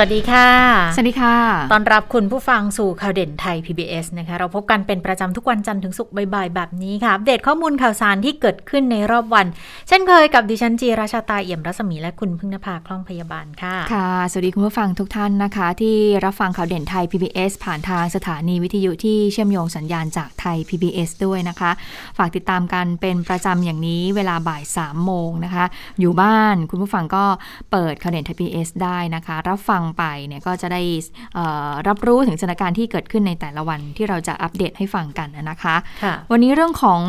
วัสดีค่ะ สวัสดีค่ะ ตอนรับคุณผู้ฟังสู่ข่าวเด่นไทย PBS นะคะ เราพบกันเป็นประจำทุกวันจันทร์ถึงศุกร์บ่ายๆ แบบนี้ค่ะ อัปเดตข้อมูลข่าวสารที่เกิดขึ้นในรอบวัน เช่นเคยกับดิฉันจีราชาตาเอี่ยมรัศมีและคุณพึ่งนภาคล่องพยาบาลค่ะ ค่ะ สวัสดีคุณผู้ฟังทุกท่านนะคะ ที่รับฟังข่าวเด่นไทย PBS ผ่านทางสถานีวิทยุที่เชื่อมโยงสัญญาณจากไทย PBS ด้วยนะคะ ฝากติดตามกันเป็นประจำอย่างนี้เวลาบ่าย3โมงนะคะ อยู่บ้านคุณผู้ฟังก็เปิดข่าวเด่นไทย PBS ได้นะคะ รับฟังไปเนี่ยก็จะได้รับรู้ถึงสถานการณ์ที่เกิดขึ้นในแต่ละวันที่เราจะอัปเดตให้ฟังกันนะคะค่ะวันนี้เรื่องของ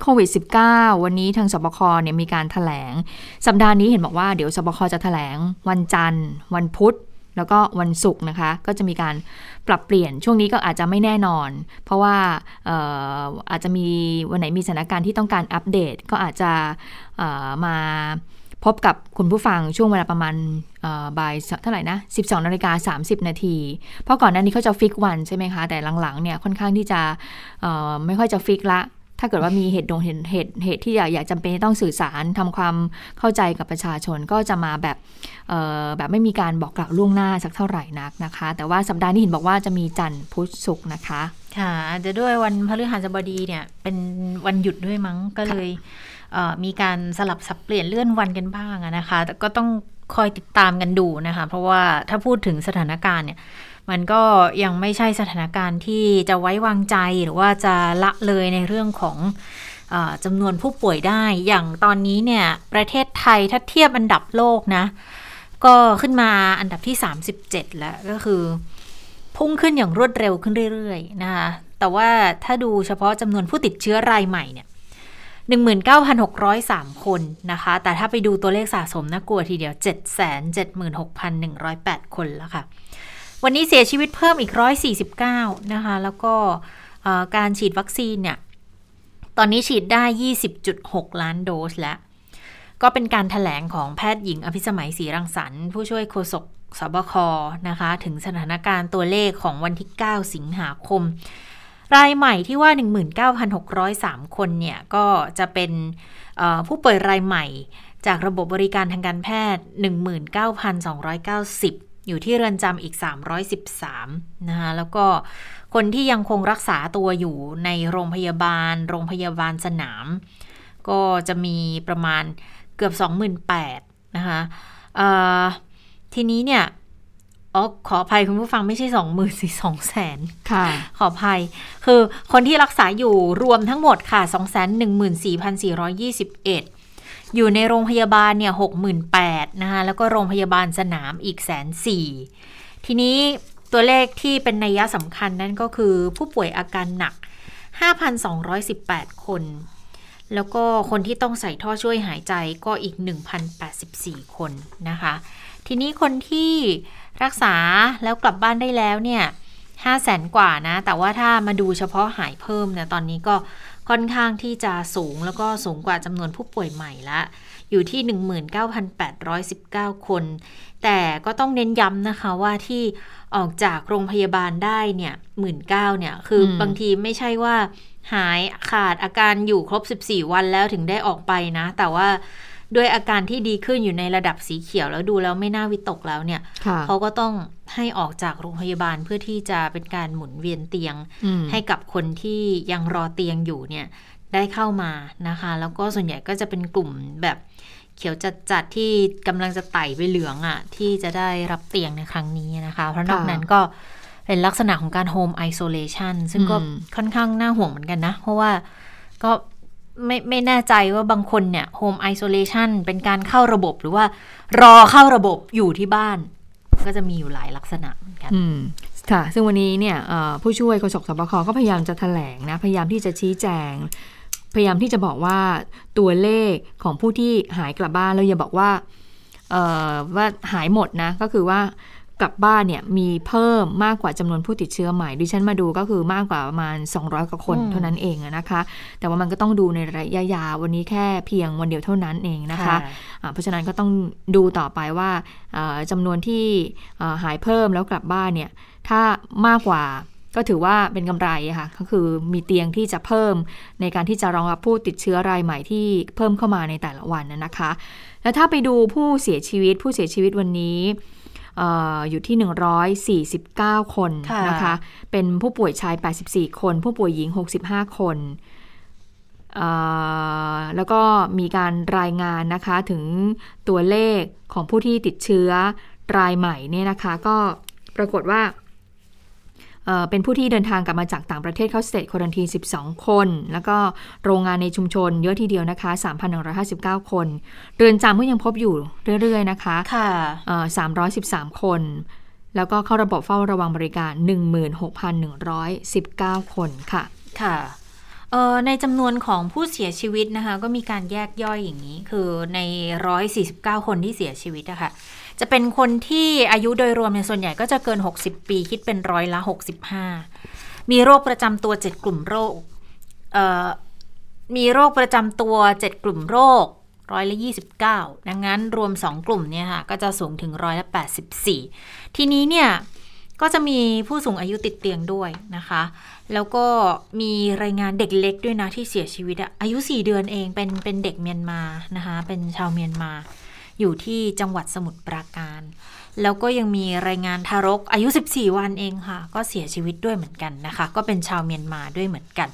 โควิด -19 วันนี้ทางสบคเนี่ยมีการถแถลง สัปดาห์นี้เห็นบอกว่าเดี๋ยวสบคจะถแถลงวันจันทร์ วันพุธแล้วก็วันศุกร์นะคะ ก็จะมีการปรับเปลี่ยนช่วงนี้ก็อาจจะไม่แน่นอน เพราะว่าอาจจะมีวันไหนมีสถานการณ์ที่ต้องการอัปเดต ก็อาจจะมา พบกับคุณผู้ฟังช่วงเวลาประมาณบ่ายเท่าไหร่นะ 12นาฬิกา30 นาที เพราะก่อนหน้านี้เขาจะฟิกวันใช่ไหมคะ แต่หลังๆเนี่ยค่อนข้างที่จะไม่ค่อยจะฟิกละ ถ้าเกิดว่ามีเหตุดงเหตุเหตุเหตุที่อยากอยากจำเป็นต้องสื่อสารทำความเข้าใจกับประชาชนก็จะมาแบบแบบไม่มีการบอกกล่าวล่วงหน้าสักเท่าไหร่นักนะคะ แต่ว่าสัปดาห์นี้เห็นบอกว่าจะมีจันทร์พุธศุกร์นะคะ ค่ะจะด้วยวันพฤหัสบดีเนี่ยเป็นวันหยุดด้วยมั้งก็เลย มีการสลับสับเปลี่ยนเลื่อนวันกันบ้างนะคะ แต่ก็ต้องคอยติดตามกันดูนะคะ เพราะว่าถ้าพูดถึงสถานการณ์เนี่ย มันก็ยังไม่ใช่สถานการณ์ที่จะไว้วางใจหรือว่าจะละเลยในเรื่องของอจำนวนผู้ป่วยได้ อย่างตอนนี้เนี่ย ประเทศไทยถ้าเทียบอันดับโลกนะ ก็ขึ้นมาอันดับที่ 37 แล้ว ก็คือ พุ่งขึ้นอย่างรวดเร็วขึ้นเรื่อยๆนะคะ แต่ว่าถ้าดูเฉพาะจำนวนผู้ติดเชื้อรายใหม่เนี่ย 19,603 คนนะคะ แต่ถ้าไปดูตัวเลขสะสมน่ากลัวทีเดียว 776,108 คนแล้วค่ะ วันนี้เสียชีวิตเพิ่มอีก 149 นะคะ แล้วก็การฉีดวัคซีนเนี่ย ตอนนี้ฉีดได้ 20.6 ล้านโดสแล้ว ก็เป็นการถแถลงของแพทย์หญิงอภิสมัยศรีรังสรรค์ผู้ช่วยโฆษกสบคนะคะ ถึงสถานการณ์ตัวเลขของวันที่ 9 สิงหาคม รายใหม่ที่ว่า 19,603 คนเนี่ย ก็จะเป็นผู้ป่วยรายใหม่จากระบบบริการทางการแพทย์ 19,290 อยู่ที่เรือนจำอีก 313 นะคะ แล้วก็คนที่ยังคงรักษาตัวอยู่ในโรงพยาบาล โรงพยาบาลสนาม ก็จะมีประมาณเกือบ 28,000นะคะทีนี้เนี่ย อ๋อขออภัยคุณผู้ฟังไม่ใช่สองหมื่นสี่สองแสนค่ะ ขออภัย คือคนที่รักษาอยู่รวมทั้งหมดค่ะสองแสนหนึ่งหมื่นสี่พันสี่ร้อยี่สิบเอ็ดอยู่ในโรงพยาบาลเนี่ยหกหมื่นแปดนะคะแล้วก็โรงพยาบาลสนามอีกแสนสี่ทีนี้ตัวเลขที่เป็นนัยสำคัญนั่นก็คือผู้ป่วยอาการหนัก 5,218 คน แล้วก็คนที่ต้องใส่ท่อช่วยหายใจก็อีก 1,084 คนนะคะ ทีนี้คนที่ รักษาแล้วกลับบ้านได้แล้วเนี่ยห้าแสนกว่านะ แต่ว่าถ้ามาดูเฉพาะหายเพิ่มเนี่ยตอนนี้ก็ค่อนข้างที่จะสูงแล้วก็สูงกว่าจำนวนผู้ป่วยใหม่ละอยู่ที่ 19,819 คน แต่ก็ต้องเน้นย้ำนะคะว่าที่ออกจากโรงพยาบาลได้เนี่ยหมื่นเก้าเนี่ย คือบางทีไม่ใช่ว่าหายขาดอาการอยู่ครบ 14 วันแล้วถึงได้ออกไปนะ แต่ว่า ด้วยอาการที่ดีขึ้นอยู่ในระดับสีเขียวแล้วดูแล้วไม่น่าวิตกแล้วเนี่ยเขาก็ต้องให้ออกจากโรงพยาบาลเพื่อที่จะเป็นการหมุนเวียนเตียง ให้กับคนที่ยังรอเตียงอยู่เนี่ยได้เข้ามานะคะ แล้วก็ส่วนใหญ่ก็จะเป็นกลุ่มแบบเขียวจัดๆที่กำลังจะไต่ไปเหลืองอะ่ะ ที่จะได้รับเตียงในครั้งนี้นะคะ เพราะนอกนั้นก็เป็นลักษณะของการโฮมไอโซเลชันซึ่งก็ค่อนข้างน่าห่วงเหมือนกันนะ เพราะว่าก็ ไม่ไม่แน่ใจว่าบางคนเนี่ยโฮมไอโซเลชันเป็นการเข้าระบบหรือว่ารอเข้าระบบอยู่ที่บ้าน ก็จะมีอยู่หลายลักษณะเหมือนกันค่ะ ซึ่งวันนี้เนี่ยผู้ช่วยโฆษกสบคก็พยายามจะแถลงนะ พยายามที่จะชี้แจง พยายามที่จะบอกว่าตัวเลขของผู้ที่หายกลับบ้านเราอย่าบอกว่าว่าหายหมดนะ ก็คือว่า กลับบ้านเนี่ยมีเพิ่มมากกว่าจำนวนผู้ติดเชื้อใหม่ ดิฉันมาดูก็คือมากกว่าประมาณ 200 กว่าคนอืมเท่านั้นเองอะนะคะ แต่ว่ามันก็ต้องดูในระยะยาววันนี้แค่เพียงวันเดียวเท่านั้นเองนะคะอ่าเพราะฉะนั้นก็ต้องดูต่อไปว่าอ่าจำานวนที่อ่าหายเพิ่มแล้วกลับบ้านเนี่ยถ้ามากกว่าก็ถือว่าเป็นกำไรอะค่ะ ก็คือมีเตียงที่จะเพิ่มในการที่จะรองรับผู้ติดเชื้อรายใหม่ที่เพิ่มเข้ามาในแต่ละวันนะนะคะ แล้วถ้าไปดูผู้เสียชีวิตผู้เสียชีวิตวันนี้เอออยู่ที่ 149 คนค่ะนะคะ เป็นผู้ป่วยชาย 84 คน ผู้ป่วยหญิง 65 คนเอ่อแล้วก็มีการรายงานนะคะถึงตัวเลขของผู้ที่ติดเชื้อรายใหม่เนี่ยนะคะ ก็ปรากฏว่า เอ่อเป็นผู้ที่เดินทางกลับมาจากต่างประเทศเข้าสเตทควอนตีน12 คน แล้วก็โรงงานในชุมชนเยอะทีเดียวนะคะ 3,159 คน เรือนจำก็ยังพบอยู่เรื่อยๆนะคะค่ะเอ่อ313 คน แล้วก็เข้าระบบเฝ้าระวังบริการ 16,119 คนค่ะ ค่ะเอ่อในจำนวนของผู้เสียชีวิตนะคะ ก็มีการแยกย่อยอย่างนี้ คือใน 149 คนที่เสียชีวิตอะค่ะ จะเป็นคนที่อายุโดยรวมในส่วนใหญ่ก็จะเกิน 60 ปีคิดเป็นร้อยละ 65 มีโรคประจำตัว 7 กลุ่มโรคมีโรคประจำตัว 7 กลุ่มโรคร้อยละ29 ดังนั้นรวม 2 กลุ่มเนี่ยค่ะก็จะสูงถึงร้อยละ84 ทีนี้เนี่ยก็จะมีผู้สูงอายุติดเตียงด้วยนะคะ แล้วก็มีรายงานเด็กเล็กด้วยนะที่เสียชีวิตอะอายุ 4 เดือนเองเป็นเป็นเด็กเมียนมานะคะ เป็นชาวเมียนมา อยู่ที่จังหวัดสมุทรปราการ แล้วก็ยังมีรายงานทารกอายุ 14 วันเองค่ะ ก็เสียชีวิตด้วยเหมือนกันนะคะ ก็เป็นชาวเมียนมาด้วยเหมือนกัน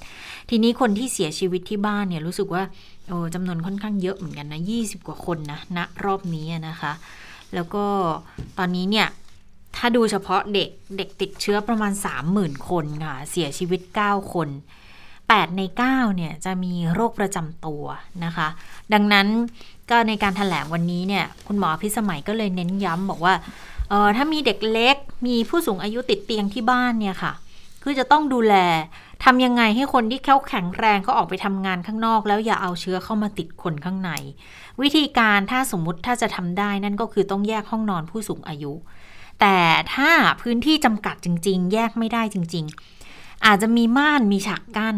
ทีนี้คนที่เสียชีวิตที่บ้านเนี่ยรู้สึกว่าโอ้จำนวนค่อนข้างเยอะเหมือนกันนะ20 กว่าคนนะณรอบนี้นะคะ แล้วก็ตอนนี้เนี่ยถ้าดูเฉพาะเด็กเด็กติดเชื้อประมาณ 30,000 คนค่ะ เสียชีวิต 9 คน 8 ใน 9 เนี่ยจะมีโรคประจำตัวนะคะ ดังนั้นก็ในการถแถลงวันนี้เนี่ยคุณหมอพิสมัยก็เลยเน้นย้ำบอกว่าเออถ้ามีเด็กเล็กมีผู้สูงอายุติดเตียงที่บ้านเนี่ยค่ะ คือจะต้องดูแลทำยังไงให้คนที่เขาแข็งแรงเขาออกไปทำงานข้างนอก แล้วอย่าเอาเชื้อเข้ามาติดคนข้างใน วิธีการถ้าสมมุติถ้าจะทำได้นั่นก็คือต้องแยกห้องนอนผู้สูงอายุ แต่ถ้าพื้นที่จำกัดจริง ๆ แยกไม่ได้จริง ๆ อาจจะมีม่านมีฉากกั้น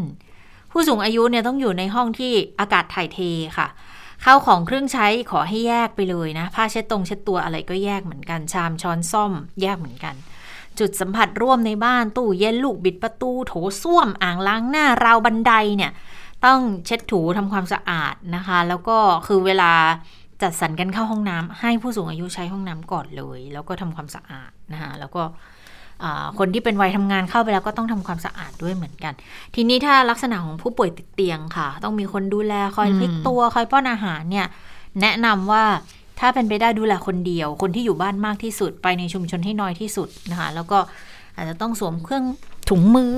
ผู้สูงอายุเนี่ยต้องอยู่ในห้องที่อากาศถ่ายเทค่ะข้าวของเครื่องใช้ขอให้แยกไปเลยนะ ผ้าเช็ดตรงเช็ดตัวอะไรก็แยกเหมือนกัน ชามช้อนซ่อมแยกเหมือนกัน จุดสัมผัสร่วมในบ้านตู้เย็นลูกบิดประตู โถส้วมอ่างล้างหน้าราวบันไดเนี่ยต้องเช็ดถูทำความสะอาดนะคะ แล้วก็คือเวลาจัดสรรกันเข้าห้องน้ำให้ผู้สูงอายุใช้ห้องน้ำก่อนเลย แล้วก็ทำความสะอาดนะคะแล้วก็ คนที่เป็นวัยทำงานเข้าไปแล้วก็ต้องทำความสะอาดด้วยเหมือนกัน ทีนี้ถ้าลักษณะของผู้ป่วยติดเตียงค่ะ ต้องมีคนดูแลคอยอืมพลิกตัวคอยป้อนอาหารเนี่ย แนะนำว่าถ้าเป็นไปได้ดูแลคนเดียว คนที่อยู่บ้านมากที่สุด ไปในชุมชนให้น้อยที่สุดนะคะ แล้วก็อาจจะต้องสวมเครื่องถุงมือ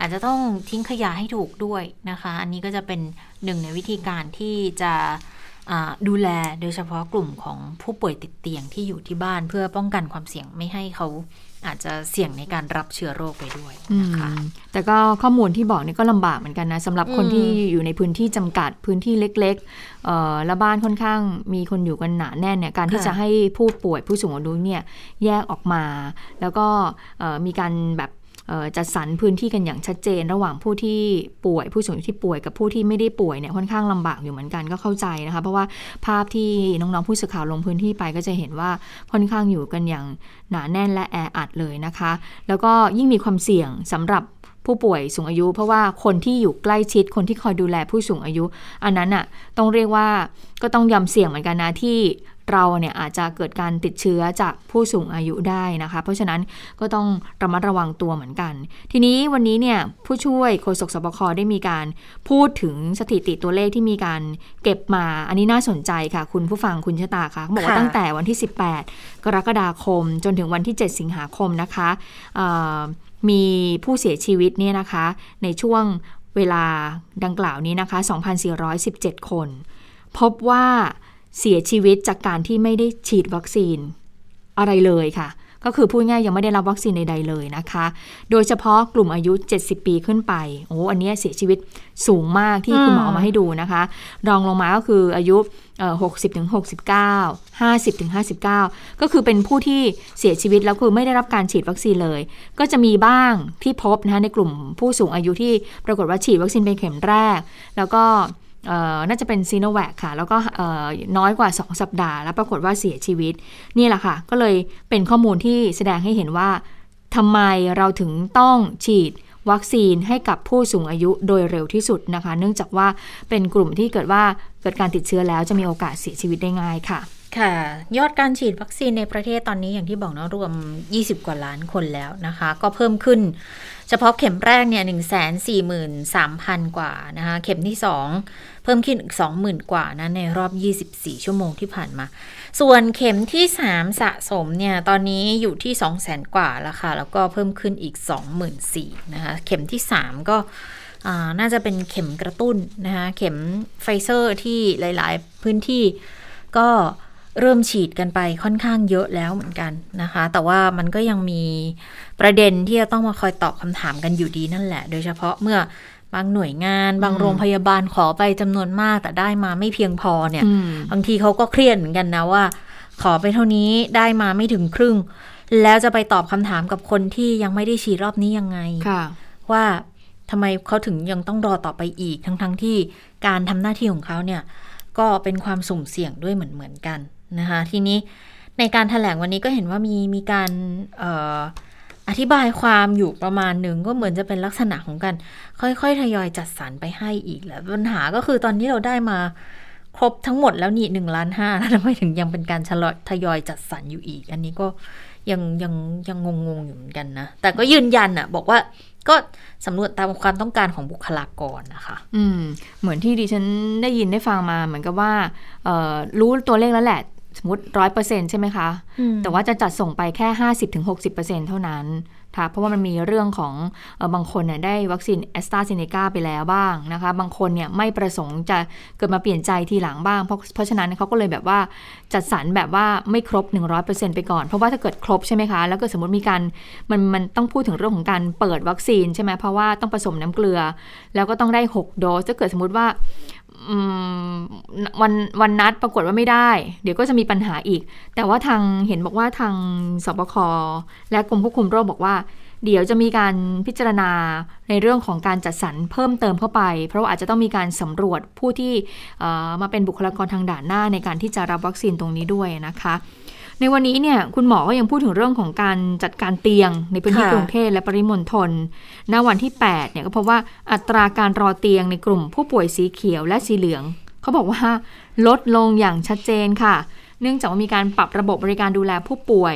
อาจจะต้องทิ้งขยะให้ถูกด้วยนะคะ อันนี้ก็จะเป็นหนึ่งในวิธีการที่จะอ่าดูแลโดยเฉพาะกลุ่มของผู้ป่วยติดเตียงที่อยู่ที่บ้านเพื่อป้องกันความเสี่ยงไม่ให้เขา อาจจะเสี่ยงในการรับเชื้อโรคไปด้วยอืนะคะมแต่ก็ข้อมูลที่บอกนี่ก็ลำบากเหมือนกันนะสำหรับคนอืมที่อยู่ในพื้นที่จำกัดพื้นที่เล็กๆเอ่อแล้วบ้านค่อนข้างมีคนอยู่กันหนาแน่นเนี่ยการที่ค่ะจะให้ผู้ป่วยผู้สูงอายุเนี่ยแยกออกมา แล้วก็เอ่อมีการแบบเอ่อ จัดสรรพื้นที่กันอย่างชัดเจน ระหว่างผู้ที่ป่วย ผู้สูงอายุที่ป่วยกับผู้ที่ไม่ได้ป่วยเนี่ยค่อนข้างลำบากอยู่เหมือนกันก็เข้าใจนะคะเพราะว่าภาพที่น้องๆผู้สื่อข่าวลงพื้นที่ไปก็จะเห็นว่าค่อนข้างอยู่กันอย่างหนาแน่นและแออัดเลยนะคะ แล้วก็ยิ่งมีความเสี่ยงสำหรับผู้ป่วยสูงอายุ เพราะว่าคนที่อยู่ใกล้ชิดคนที่คอยดูแลผู้สูงอายุ อันนั้นอะต้องเรียกว่าก็ต้องยำเสี่ยงเหมือนกันนะที่ เราเนี่ยอาจจะเกิดการติดเชื้อจากผู้สูงอายุได้นะคะ เพราะฉะนั้นก็ต้องระมัดระวังตัวเหมือนกัน ทีนี้วันนี้เนี่ยผู้ช่วยโฆษกสบคได้มีการพูดถึงสถิติตัวเลขที่มีการเก็บมา อันนี้น่าสนใจค่ะ คุณผู้ฟังคุณชะตาค่ะบอกว่าตั้งแต่วันที่ 18 กรกฎาคม จนถึงวันที่ 7 สิงหาคมนะคะมีผู้เสียชีวิตเนี่ยนะคะ ในช่วงเวลาดังกล่าวนี้นะคะ 2,417 คน พบว่า เสียชีวิตจากการที่ไม่ได้ฉีดวัคซีนอะไรเลยค่ะ ก็คือพูดง่ายยังไม่ได้รับวัคซีนใดๆเลยนะคะ โดยเฉพาะกลุ่มอายุ 70 ปีขึ้นไป โอ้อันนี้เสียชีวิตสูงมากที่คุณหมอมาให้ดูนะคะ รองลงมาก็คืออายุ 60ถึง69 50ถึง59 ก็คือเป็นผู้ที่เสียชีวิตแล้วคือไม่ได้รับการฉีดวัคซีนเลย ก็จะมีบ้างที่พบนะคะในกลุ่มผู้สูงอายุที่ปรากฏว่าฉีดวัคซีนเป็นเข็มแรก แล้วก็ น่าจะเป็นซีโนแวคค่ะ แล้วก็น้อยกว่า 2 สัปดาห์ แล้วปรากฏว่าเสียชีวิต นี่แหละค่ะ ก็เลยเป็นข้อมูลที่แสดงให้เห็นว่าทำไมเราถึงต้องฉีดวัคซีนให้กับผู้สูงอายุโดยเร็วที่สุดนะคะ เนื่องจากว่าเป็นกลุ่มที่เกิดว่าเกิดการติดเชื้อแล้วจะมีโอกาสเสียชีวิตได้ง่ายค่ะ ค่ะ ยอดการฉีดวัคซีนในประเทศตอนนี้อย่างที่บอกนะรวม 20 กว่าล้านคนแล้วนะคะ ก็เพิ่มขึ้น เฉพาะเข็มแรกเนี่ย 1 4 3 0 0 0 กว่านะคะ เข็มที่ 2 เพิ่มขึ้นอีก 20,000 กว่านะ ในรอบ 24 ชั่วโมงที่ผ่านมา ส่วนเข็มที่ 3 สะสมเนี่ย ตอนนี้อยู่ที่ 200,000 กว่าแล้วค่ะ แล้วก็เพิ่มขึ้นอีก 24,000นะคะ เข็มที่ 3 ก็น่าจะเป็นเข็มกระตุ้นนะคะ เข็มไฟเซอร์ที่หลาย ๆ พื้นที่ก็ เริ่มฉีดกันไปค่อนข้างเยอะแล้วเหมือนกันนะคะ แต่ว่ามันก็ยังมีประเด็นที่จะต้องมาคอยตอบคำถามกันอยู่ดีนั่นแหละ โดยเฉพาะเมื่อบางหน่วยงาน บางโรงพยาบาลขอไปจำนวนมากแต่ได้มาไม่เพียงพอเนี่ย บางทีเขาก็เครียดเหมือนกันนะว่า ขอไปเท่านี้ได้มาไม่ถึงครึ่ง แล้วจะไปตอบคำถามกับคนที่ยังไม่ได้ฉีดรอบนี้ยังไงว่าทำไมเขาถึงยังต้องรอต่อไปอีกทั้งๆทที่การทำหน้าที่ของเขาเนี่ย ก็เป็นความสุ่มเสี่ยงด้วยเหมือนเหมือนกัน นะคะทีนี้ในการถแถลงวันนี้ก็เห็นว่ามีมีการอออธิบายความอยู่ประมาณหนึ่งก็เหมือนจะเป็นลักษณะของการค่อยๆทยอยจัดสรรไปให้อีกแล้วปัญหาก็คือตอนนี้เราได้มาครบทั้งหมดแล้วนี่หนึ่งล้านห้าแล้วทำไมถึงยังเป็นการชะลอทยอยจัดสรรอยู่อีก อันนี้ก็ยังยังยังงงๆอยู่เหมือนกันนะ แต่ก็ยืนยันอะบอกว่าก็สำรวจตามความต้องการของบุคลากรนะคะ อืม เหมือนที่ดิฉันได้ยินได้ฟังมาเหมือนกับว่ารู้ตัวเลขแล้วแหละ สมมติร้อยเปอร์เซ็นใช่ไหมคะ แต่ว่าจะจัดส่งไปแค่ห้าสิบถึงหกสิบเปอร์เซ็นเท่านั้นค่ะเพราะว่ามันมีเรื่องของบางคนเนี่ยได้วัคซีนแอสตราเซเนกาไปแล้วบ้างนะคะ บางคนเนี่ยไม่ประสงค์จะเกิดมาเปลี่ยนใจทีหลังบ้าง เพราะเพราะฉะนั้นเขาก็เลยแบบว่าจัดสรรแบบว่าไม่ครบ 100%ไปก่อน เพราะว่าถ้าเกิดครบใช่ไหมคะ แล้วก็สมมติมีการมันมันต้องพูดถึงเรื่องของการเปิดวัคซีนใช่ไหมเพราะว่าต้องผสมน้ำเกลือ แล้วก็ต้องได้ 6 โดสถ้าเกิดสมมติว่า วันวันนัดปรากฏว่าไม่ได้ เดี๋ยวก็จะมีปัญหาอีก แต่ว่าทางเห็นบอกว่าทางสบคและกรมควบคุมโรคบอกว่า เดี๋ยวจะมีการพิจารณาในเรื่องของการจัดสรรเพิ่มเติมเข้าไป เพราะาอาจจะต้องมีการสำรวจผู้ที่มาเป็นบุคลากรทางด่านหน้าในการที่จะรับวัคซีนตรงนี้ด้วยนะคะ ในวันนี้เนี่ยคุณหมอก็ยังพูดถึงเรื่องของการจัดการเตียง ในพื้นที่กรุงเทพและปริมณฑลณวันที่8เนี่ยก็พบว่าอัตราการรอเตียงในกลุ่มผู้ป่วยสีเขียวและสีเหลือง เขาบอกว่าลดลงอย่างชัดเจนค่ะ เนื่องจากว่ามีการปรับระบบบริการดูแลผู้ป่วย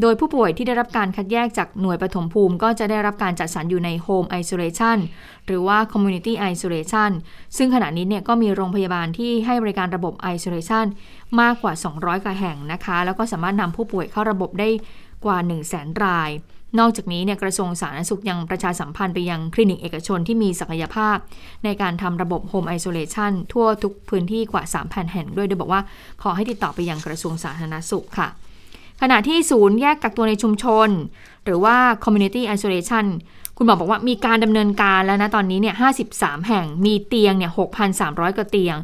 โดยผู้ป่วยที่ได้รับการคัดแยกจากหน่วยปฐมภูมิ ก็จะได้รับการจัดสรรอยู่ใน Home Isolation หรือว่า Community Isolation ซึ่งขณะนี้เนี่ยก็มีโรงพยาบาลที่ให้บริการระบบ Isolation มากกว่า 200กว่าแห่งนะคะ แล้วก็สามารถนำผู้ป่วยเข้าระบบได้กว่า 1 0 0 0 0แสนราย นอกจากนี้เนี่ยกระทรวงสาธารณสุขยังประชาสัมพันธ์ไปยังคลินิกเอกชนที่มีศักยภาพ ในการทำระบบ Home Isolation ทั่วทุกพื้นที่กว่า 3,000 แห่งด้วยโดยบอกว่าขอให้ติดต่อไปยังกระทรวงสาธารณสุขค่ะ ขณะที่ศูนย์แยกกักตัวในชุมชน หรือว่า community isolation คุณหมอบอกว่ามีการดำเนินการแล้วนะตอนนี้เนี่ย 53 แห่งมีเตียงเนี่ย 6,300 กว่าเตียง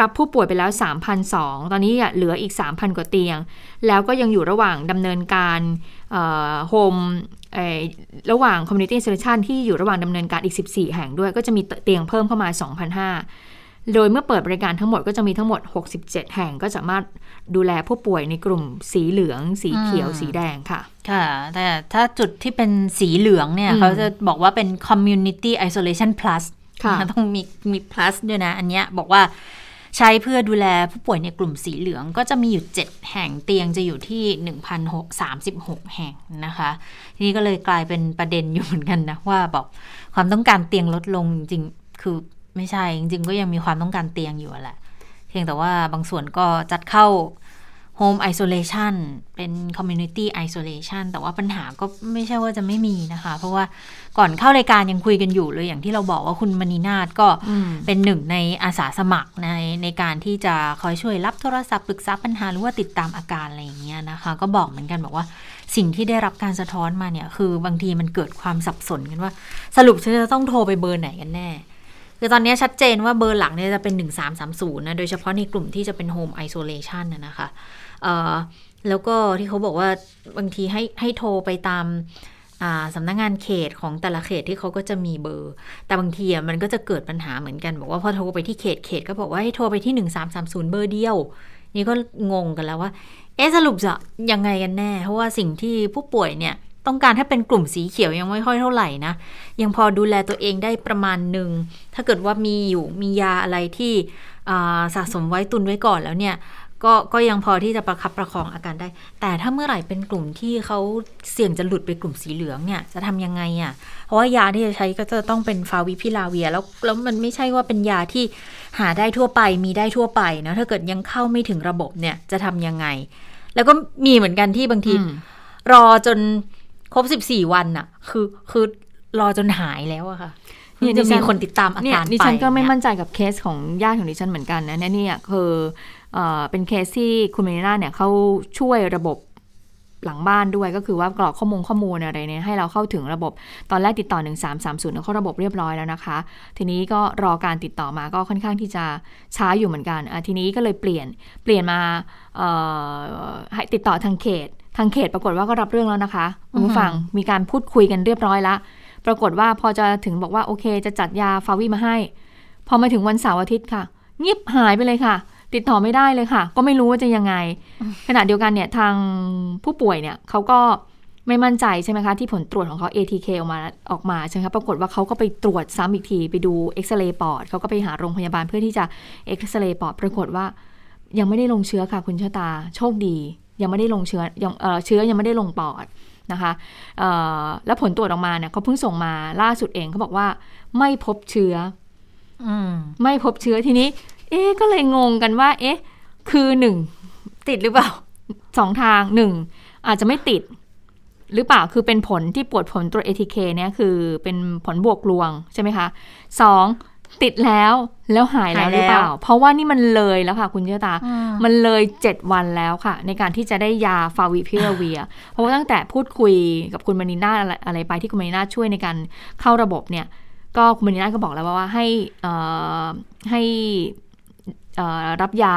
รับผู้ป่วยไปแล้ว 3,002 ตอนนี้เหลืออีก 3,000 กว่าเตียง แล้วก็ยังอยู่ระหว่างดำเนินการโฮมระหว่าง community isolation ที่อยู่ระหว่างดำเนินการอีก 14 แห่งด้วย ก็จะมีเตียงเพิ่มเข้ามา 2,500 โดยเมื่อเปิดบริการทั้งหมดก็จะมีทั้งหมด 67 แห่งก็สามารถดูแลผู้ป่วยในกลุ่มสีเหลือง สีเขียว สีแดงค่ะ ค่ะ แต่ถ้าจุดที่เป็นสีเหลืองเนี่ย เขาจะบอกว่าเป็น community isolation plus ต้องมีมี plus ด้วยนะ อันนี้บอกว่าใช้เพื่อดูแลผู้ป่วยในกลุ่มสีเหลืองก็จะมีอยู่ 7 แห่งเตียงจะอยู่ที่1,636 แห่งนะคะ ทีนี้ก็เลยกลายเป็นประเด็นอยู่เหมือนกันนะว่าบอกความต้องการเตียงลดลงจริงคือ ไม่ใช่ จริงๆก็ยังมีความต้องการเตียงอยู่แหละ เพียงแต่ว่าบางส่วนก็จัดเข้า Home Isolation เป็น Community Isolation แต่ว่าปัญหาก็ไม่ใช่ว่าจะไม่มีนะคะ เพราะว่าก่อนเข้ารายการยังคุยกันอยู่เลยอย่างที่เราบอกว่าคุณมณีนาฏก็เป็นหนึ่งในอาสาสมัครในในการที่จะคอยช่วยรับโทรศัพท์ปรึกษาปัญหาหรือว่าติดตามอาการอะไรอย่างเงี้ยนะคะ ก็บอกเหมือนกันบอกว่าสิ่งที่ได้รับการสะท้อนมาเนี่ยคือบางทีมันเกิดความสับสนกันว่า สรุปฉันจะต้องโทรไปเบอร์ไหนกันแน่ คือตอนนี้ชัดเจนว่าเบอร์หลักเนี่ยจะเป็น 1330นะ โดยเฉพาะในกลุ่มที่จะเป็น Home Isolation นนะคะเอ่อแล้วก็ที่เขาบอกว่าบางทีให้ให้โทรไปตามสำนักงงานเขตของแต่ละเขตที่เขาก็จะมีเบอร์ แต่บางทีมันก็จะเกิดปัญหาเหมือนกัน บอกว่าพอโทรไปที่เขตเขตก็บอกว่าให้โทรไปที่ 1330 เบอร์เดียว นี่ก็งงกันแล้วว่า เอ๊สรุปจะยังไงกันแน่ เพราะว่าสิ่งที่ผู้ป่วยเนี่ย ต้องการถ้าเป็นกลุ่มสีเขียวยังไม่ค่อยเท่าไหร่นะ ยังพอดูแลตัวเองได้ประมาณหนึ่ง ถ้าเกิดว่ามีอยู่มียาอะไรที่สะสมไว้ตุนไว้ก่อนแล้วเนี่ยก็ก็ยังพอที่จะประคับประคองอาการได้ แต่ถ้าเมื่อไหร่เป็นกลุ่มที่เขาเสี่ยงจะหลุดไปกลุ่มสีเหลืองเนี่ยจะทำยังไงอะ่ะ เพราะว่ายาที่จะใช้ก็จะต้องเป็นฟาวิพิลาเวีย แล้วแล้วมันไม่ใช่ว่าเป็นยาที่หาได้ทั่วไปมีได้ทั่วไปนะถ้าเกิดยังเข้าไม่ถึงระบบเนี่ยจะทำยังไง แล้วก็มีเหมือนกันที่บางทีรอจน ครบสิบสี่วันอะคือคือรอจนหายแล้วอะค่ะเนี่ยจะมีคนติดตามอาการไปดิฉันก็ไม่มั่นใจกับเคสของญาติของดิฉันเหมือนกันนะเนี่ยคือเป็นเคสที่คุณเมลิน่าเนี่ยเขาช่วยระบบหลังบ้านด้วยก็คือว่ากรอกข้อมูลข้อมูลอะไรเนี่ยให้เราเข้าถึงระบบตอนแรกติดต่อ 1330เข้าระบบเรียบร้อยแล้วนะคะ ทีนี้ก็รอการติดต่อมาก็ค่อนข้างที่จะช้าอยู่เหมือนกันอะทีนี้ก็เลยเปลี่ยนเปลี่ยนมาให้ติดต่อทางเขตทางเขตปรากฏว่าก็รับเรื่องแล้วนะคะคุณผู้ฟังมีการพูดคุยกันเรียบร้อยแล้วปรากฏว่าพอจะถึงบอกว่าโอเค จะจัดยาฟาวิมาให้ พอมาถึงวันเสาร์อาทิตย์ค่ะเงียบหายไปเลยค่ะ ติดต่อไม่ได้เลยค่ะ ก็ไม่รู้ว่าจะยังไง ขณะเดียวกันเนี่ยทางผู้ป่วยเนี่ยเขาก็ไม่มั่นใจใช่ไหมคะ ที่ผลตรวจของเขา ATK ออกมาออกมาใช่ไหมคะปรากฏว่าเขาก็ไปตรวจซ้ำอีกที ไปดูเอ็กซเรย์ปอดเขาก็ไปหาโรงพยาบาลเพื่อที่จะเอ็กซเรย์ปอดปรากฏว่า ยังไม่ได้ลงเชื้อค่ะคุณชะตา โชคดี ยังไม่ได้ลงเชื้อยังเชื้อยังไม่ได้ลงปอดนะคะแล้วผลตรวจออกมาเนี่ยเขาเพิ่งส่งมาล่าสุดเองเขาบอกว่า ไม่พบเชื้อไม่พบเชื้อทีนี้ เอ๊ก็เลยงงกันว่า เอ๊ะ คือหนึ่งติดหรือเปล่าสองทางหนึ่งอาจจะไม่ติดหรือเปล่าคือเป็นผลที่ปวดผลตรวจ ATK เนี่ยคือเป็นผลบวกลวงใช่ไหมคะสอง ติดแล้วแล้วหายแล้วหรือเปล่า เพราะว่านี่มันเลยแล้วค่ะ คุณเจ้าตา มันเลยเจ็ดวันแล้วค่ะ ในการที่จะได้ยาฟาวิพิราเวียร์ เพราะว่าตั้งแต่พูดคุยกับคุณมานิน่าอะไรไปที่คุณมานิน่าช่วยในการเข้าระบบเนี่ย ก็คุณมานิน่าก็บอกแล้วว่าให้ให้รับยา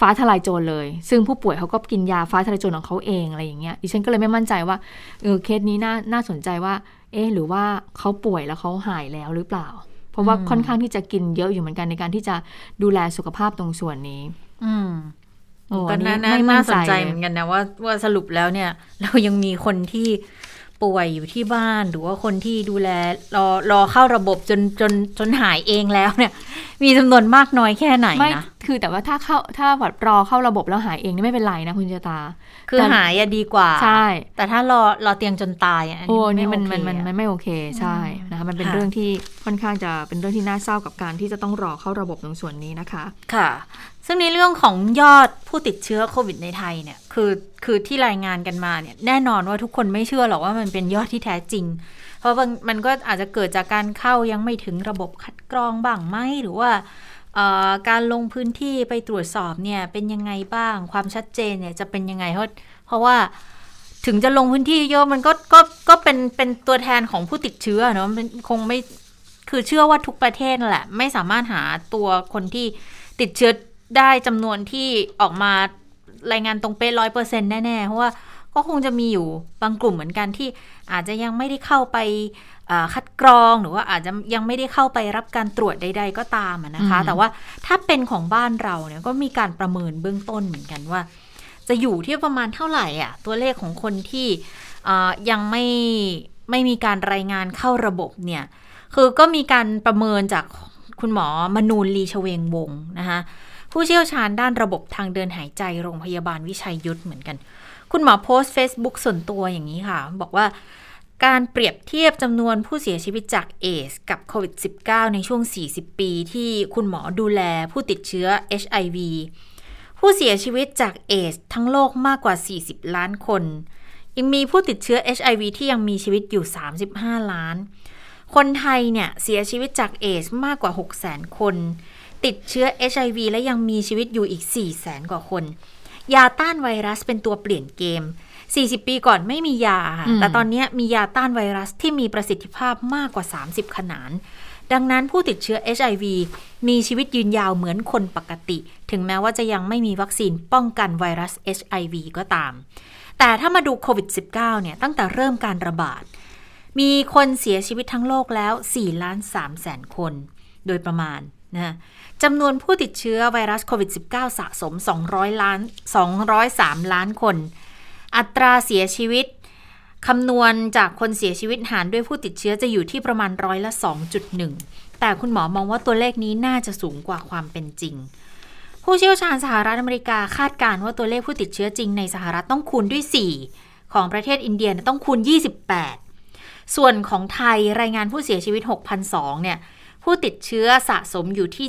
ฟ้าทลายโจรเลย ซึ่งผู้ป่วยเขาก็กินยาฟ้าทลายโจรของเขาเองอะไรอย่างเงี้ยดิฉันก็เลยไม่มั่นใจว่าเออเคสนี้น่าน่าสนใจว่า เอ๊หรือว่าเขาป่วยแล้วเขาหายแล้วหรือเปล่า เพราะว่าค่อนข้างที่จะกินเยอะอยู่เหมือนกันในการที่จะดูแลสุขภาพตรงส่วนนี้ อืมก็น่าน่าสนใจเหมือนกันนะว่าว่าสรุปแล้วเนี่ย เรายังมีคนที่ ป่วยอยู่ที่บ้าน หรือว่าคนที่ดูแลรอรอเข้าระบบจนจนจนหายเองแล้วเนี่ย มีจำนวนมากน้อยแค่ไหนนะคือแต่ว่าถ้าเข้าถ้าวัดรอเข้าระบบแล้วหายเองนี่ไม่เป็นไรนะคุณเจตา คือหายอะดีกว่าใช่ แต่ถ้ารอรอเตียงจนตายอันนี้มันมันมันมันไม่โอเคใช่นะคะมันเป็นเรื่องที่ค่อนข้างจะเป็นเรื่องที่น่าเศร้ากับการที่จะต้องรอเข้าระบบตรงส่วนนี้นะคะ ค่ะ ซึ่งในเรื่องของยอดผู้ติดเชื้อโควิดในไทยเนี่ยคือคือที่รายงานกันมาเนี่ยแน่นอนว่าทุกคนไม่เชื่อหรอกว่ามันเป็นยอดที่แท้จริง เพราะมันก็อาจจะเกิดจากการเข้ายังไม่ถึงระบบคัดกรองบ้างไหมหรือว่าการลงพื้นที่ไปตรวจสอบเนี่ยเป็นยังไงบ้างความชัดเจนเนี่ยจะเป็นยังไงเพราะเพราะว่าถึงจะลงพื้นที่เยอะมันก็ก็ก็เป็นเป็นตัวแทนของผู้ติดเชื้อเนาะมันคงไม่คือเชื่อว่าทุกประเทศแหละ ไม่สามารถหาตัวคนที่ติดเชื้อ ได้จำนวนที่ออกมารายงานตรงเป๊ะร้อยเปอร์เซ็นต์แน่ ๆ เพราะว่าก็คงจะมีอยู่บางกลุ่มเหมือนกันที่อาจจะยังไม่ได้เข้าไปคัดกรองหรือว่าอาจจะยังไม่ได้เข้าไปรับการตรวจใด ๆ ก็ตามนะคะ แต่ว่าถ้าเป็นของบ้านเราเนี่ยก็มีการประเมินเบื้องต้นเหมือนกันว่า จะอยู่ที่ประมาณเท่าไหร่อะตัวเลขของคนที่ยังไม่ไม่มีการรายงานเข้าระบบเนี่ย คือก็มีการประเมินจากคุณหมอมนูลลีชเวงวงนะคะ ผู้เชี่ยวชาญด้านระบบทางเดินหายใจโรงพยาบาลวิชัยยุทธเหมือนกัน คุณหมอโพสต์ Facebook ส่วนตัวอย่างนี้ค่ะ บอกว่าการเปรียบเทียบจำนวนผู้เสียชีวิตจากเอสกับโควิด -19 ในช่วง 40 ปีที่คุณหมอดูแลผู้ติดเชื้อ HIV ผู้เสียชีวิตจากเอสทั้งโลกมากกว่า 40 ล้านคน ยังมีผู้ติดเชื้อ HIV ที่ยังมีชีวิตอยู่ 35 ล้าน คนไทยเนี่ยเสียชีวิตจากเอสมากกว่า 600,000 คน ติดเชื้อ HIV และยังมีชีวิตอยู่อีก 400,000กว่าคน ยาต้านไวรัสเป็นตัวเปลี่ยนเกม 40 ปีก่อนไม่มียาค่ะอืมแต่ตอนนี้มียาต้านไวรัสที่มีประสิทธิภาพมากกว่า 30 ขนาน ดังนั้นผู้ติดเชื้อ HIV มีชีวิตยืนยาวเหมือนคนปกติ ถึงแม้ว่าจะยังไม่มีวัคซีนป้องกันไวรัส HIV ก็ตาม แต่ถ้ามาดูโควิด -19 เนี่ยตั้งแต่เริ่มการระบาด มีคนเสียชีวิตทั้งโลกแล้ว4ล้าน3แสนคน โดยประมาณนะ จำนวนผู้ติดเชื้อไวรัสโควิด -19 สะสม 200 ล้าน 203 ล้านคน อัตราเสียชีวิตคำนวณจากคนเสียชีวิตหารด้วยผู้ติดเชื้อจะอยู่ที่ประมาณร้อยละ 2.1 แต่คุณหมอมองว่าตัวเลขนี้น่าจะสูงกว่าความเป็นจริง ผู้เชี่ยวชาญสหรัฐอเมริกาคาดการณ์ว่าตัวเลขผู้ติดเชื้อจริงในสหรัฐต้องคูณด้วย 4 ของประเทศอินเดียเนี่ยต้องคูณ 28 ส่วนของไทยรายงานผู้เสียชีวิต 6,002เนี่ย ผู้ติดเชื้อสะสมอยู่ที่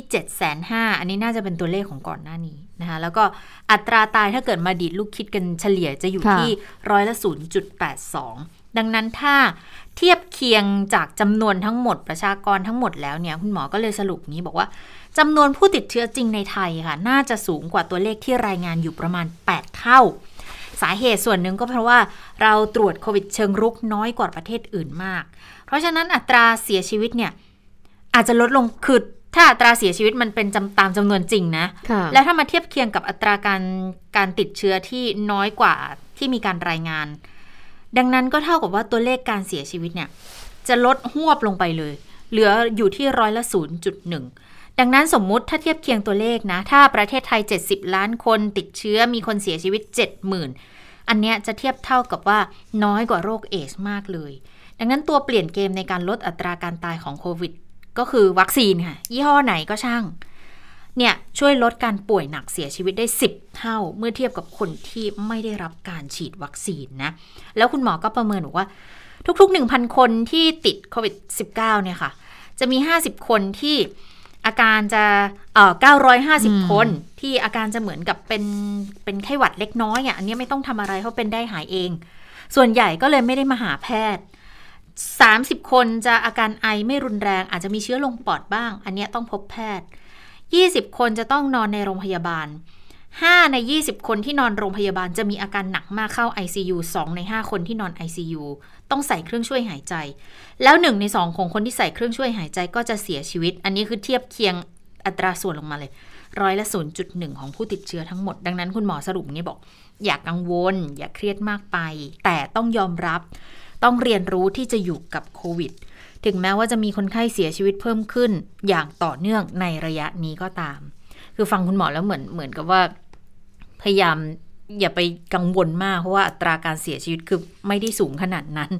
705,000อันนี้น่าจะเป็นตัวเลขของก่อนหน้านี้นะคะแล้วก็อัตราตายถ้าเกิดมาดีดลูกคิดกันเฉลี่ยจะอยู่ค่ะที่ร้อยละ 0.82 ดังนั้นถ้าเทียบเคียงจากจำนวนทั้งหมดประชากรทั้งหมดแล้วเนี่ยคุณหมอก็เลยสรุปนี้บอกว่าจำนวนผู้ติดเชื้อจริงในไทยค่ะ น่าจะสูงกว่าตัวเลขที่รายงานอยู่ประมาณ 8 เท่า สาเหตุส่วนหนึ่งก็เพราะว่าเราตรวจโควิดเชิงรุกน้อยกว่าประเทศอื่นมาก เพราะฉะนั้นอัตราเสียชีวิตเนี่ย อาจจะลดลงคือถ้าอัตราเสียชีวิตมันเป็นจำตามจำนวนจริงนะค่ะแล้วถ้ามาเทียบเคียงกับอัตราการการติดเชื้อที่น้อยกว่าที่มีการรายงาน ดังนั้นก็เท่ากับว่าตัวเลขการเสียชีวิตเนี่ย จะลดหวบลงไปเลย เหลืออยู่ที่ร้อยละ 0.1 ดังนั้นสมมุติถ้าเทียบเคียงตัวเลขนะ ถ้าประเทศไทย 70 ล้านคนติดเชื้อมีคนเสียชีวิต 70,000 อันเนี้ยจะเทียบเท่ากับว่าน้อยกว่าโรคเอชมากเลย ดังนั้นตัวเปลี่ยนเกมในการลดอัตราการตายของโควิด ก็คือวัคซีนค่ะ ยี่ห้อไหนก็ช่าง เนี่ยช่วยลดการป่วยหนักเสียชีวิตได้ 10 เท่า เมื่อเทียบกับคนที่ไม่ได้รับการฉีดวัคซีนนะ แล้วคุณหมอก็ประเมินบอกว่า ทุกๆ 1,000 คนที่ติดโควิด -19 เนี่ยค่ะ จะมี 50 คนที่อาการจะเอ่ออืม950 คนที่อาการจะเหมือนกับเป็นเป็นไข้หวัดเล็กน้อยอะอันนี้ไม่ต้องทำอะไรเพราะเป็นได้หายเอง ส่วนใหญ่ก็เลยไม่ได้มาหาแพทย์ 30 คนจะอาการไอไม่รุนแรง อาจจะมีเชื้อลงปอดบ้าง อันนี้ต้องพบแพทย์ 20 คนจะต้องนอนในโรงพยาบาล 5 ใน 20 คนที่นอนโรงพยาบาลจะมีอาการหนักมากเข้า ICU 2 ใน 5 คนที่นอน ICU ต้องใส่เครื่องช่วยหายใจ แล้ว 1 ใน 2 ของคนที่ใส่เครื่องช่วยหายใจก็จะเสียชีวิต อันนี้คือเทียบเคียงอัตราส่วนลงมาเลยร้อยละ 0.1 ของผู้ติดเชื้อทั้งหมด ดังนั้นคุณหมอสรุปงนี้บอก อย่ากกังวล อย่าเครียดมากไป แต่ต้องยอมรับ ต้องเรียนรู้ที่จะอยู่กับโควิด ถึงแม้ว่าจะมีคนไข้เสียชีวิตเพิ่มขึ้นอย่างต่อเนื่องในระยะนี้ก็ตาม คือฟังคุณหมอแล้วเหมือนเหมือนกับว่า พยายามอย่าไปกังวลมากเพราะว่าอัตราการเสียชีวิตคือไม่ได้สูงขนาดนั้น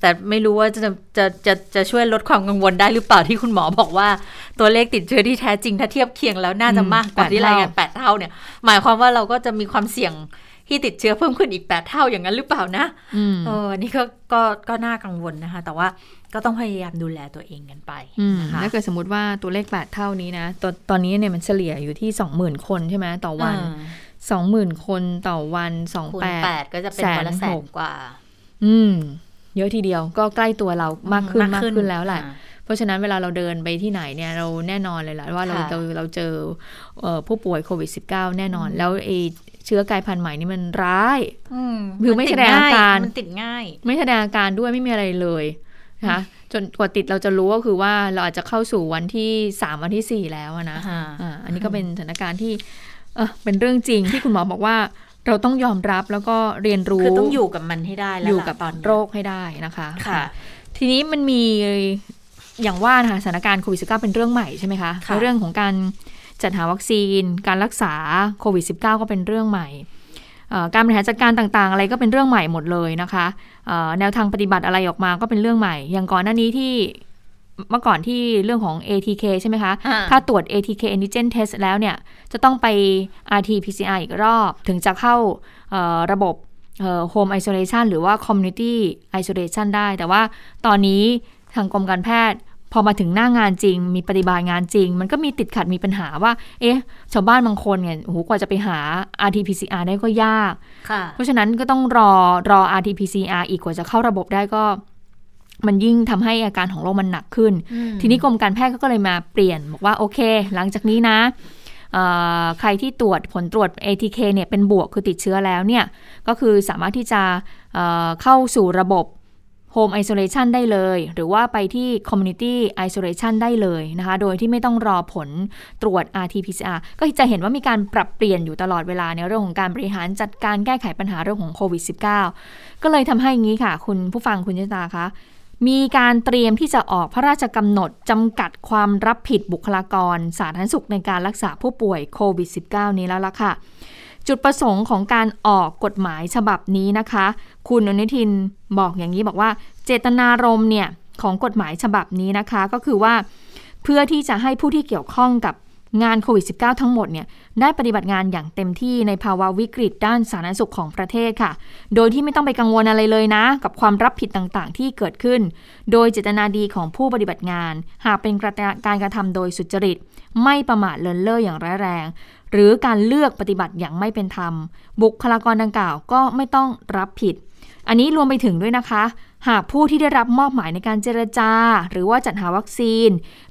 แต่ไม่รู้ว่าจะจะจะจะช่วยลดความกังวลได้หรือเปล่าที่คุณหมอบอกว่า ตัวเลขติดเชื้อที่แท้จริงถ้าเทียบเคียงแล้วน่าจะมากกว่าที่รายงานแปดเท่าเนี่ย หมายความว่าเราก็จะมีความเสี่ยง ที่ติดเชื้อเพิ่มขึ้นอีกแปดเท่าอย่างนั้นหรือเปล่านะอืมเอออันนี่ก็ก็ก็น่ากังวลนะคะ แต่ว่าก็ต้องพยายามดูแลตัวเองกันไปอืมนะคะถ้าเกิดสมมติว่าตัวเลขแปดเท่านี้นะตอนตอนนี้เนี่ยมันเฉลี่ยอยู่ที่สองหมื่นคนใช่ไหมต่อวันอ่าสองหมื่นคนต่อวันสองคูณแปแปดดก็จะเป็นวันละแสแสนหนกกว่า อืม เยอะทีเดียวก็ใกล้ตัวเรามากขึ้นมากขึ้นแล้วแหละอ่าเพราะฉะนั้นเวลาเราเดินไปที่ไหนเนี่ยเราแน่นอนเลยแหละว่าเราค่ะเราเราเจอเอ่อผู้ป่วยโควิด -19 แน่นอนอืมแล้วไอ เชื้อกลายพันธุ์ใหม่นี่มันร้ายอืมคือไม่นติแสดงอาการมันติดง่าย ไม่แสดงอาการด้วยไม่มีอะไรเลยนะคะจนกว่าติดเราจะรู้ก็คือว่าเราอาจจะเข้าสู่วันที่สามวันที่สี่แล้วอะนะอ่าอ่าอันนี้ก็เป็นสถานการณ์ที่เออเป็นเรื่องจริงที่คุณหมอบอกว่าเราต้องยอมรับแล้วก็เรียนรู้คือต้องอยู่กับมันให้ได้แล้วอยู่ล่ะกับตอนนี้โรคให้ได้นะคะค่ะ ทีนี้มันมีอย่างว่านะคะสถานการณ์โควิด -19 เป็นเรื่องใหม่ใช่ไหมคะค่ะในเรื่องของการ จัดหาวัคซีน การรักษาโควิด -19 ก็เป็นเรื่องใหม่เอ่อการบริหารจัดการต่างๆ อะไรก็เป็นเรื่องใหม่หมดเลยนะคะเอ่อแนวทางปฏิบัติอะไรออกมาก็เป็นเรื่องใหม่ อย่างก่อนหน้านี้ที่เมื่อก่อนที่เรื่องของ ATK ใช่ไหมคะอ่าถ้าตรวจ ATK antigen test แล้วเนี่ย จะต้องไป RT PCR อีกรอบถึงจะเข้าเอ่อระบบเอ่อ home isolation หรือว่า community isolation ได้ แต่ว่าตอนนี้ทางกรมการแพทย์ พอมาถึงหน้างานจริง มีปฏิบัติงานจริง มันก็มีติดขัดมีปัญหาว่า เอ๊ะ ชาวบ้านบางคนเนี่ยโอ้โหกว่าจะไปหา RT PCR ได้ก็ยากค่ะเพราะฉะนั้นก็ต้องรอรอ RT PCR อีกกว่าจะเข้าระบบได้ก็มันยิ่งทำให้อาการของโรคมันหนักขึ้นอืมทีนี้กรมการแพทย์ก็เลยมาเปลี่ยน บอกว่าโอเค หลังจากนี้นะ ใครที่ตรวจผลตรวจ ATK เนี่ยเป็นบวกคือติดเชื้อแล้วเนี่ย ก็คือสามารถที่จะเข้าสู่ระบบ Home Isolation ได้เลย หรือว่าไปที่ Community Isolation ได้เลยนะคะ โดยที่ไม่ต้องรอผลตรวจ RT-PCR ก็จะเห็นว่ามีการปรับเปลี่ยนอยู่ตลอดเวลาในเรื่องของการบริหารจัดการแก้ไขปัญหาเรื่องของโควิด -19 ก็เลยทำให้งี้ค่ะ คุณผู้ฟังคุณชิตาคะมีการเตรียมที่จะออกพระราชกำหนดจำกัดความรับผิดบุคลากร สาธารณสุขในการรักษาผู้ป่วยโควิด -19 นี้แล้วล่ะค่ะ จุดประสงค์ของการออกกฎหมายฉบับนี้นะคะ คุณอนุทินบอกอย่างนี้บอกว่า เจตนารมณ์เนี่ยของกฎหมายฉบับนี้นะคะ ก็คือว่าเพื่อที่จะให้ผู้ที่เกี่ยวข้องกับงานโควิด -19 ทั้งหมดเนี่ยได้ปฏิบัติงานอย่างเต็มที่ในภาวะวิกฤตด้านสาธารณสุขของประเทศค่ะ โดยที่ไม่ต้องไปกังวลอะไรเลยนะ กับความรับผิดต่างๆ ที่เกิดขึ้น โดยเจตนาดีของผู้ปฏิบัติงาน หากเป็นการกระทำโดยสุจริต ไม่ประมาทเลินเล่ออย่างร้ายแรง หรือการเลือกปฏิบัติอย่างไม่เป็นธรรม บุคลากรดังกล่าวก็ไม่ต้องรับผิด อันนี้รวมไปถึงด้วยนะคะ หากผู้ที่ได้รับมอบหมายในการเจรจา หรือว่าจัดหาวัคซีน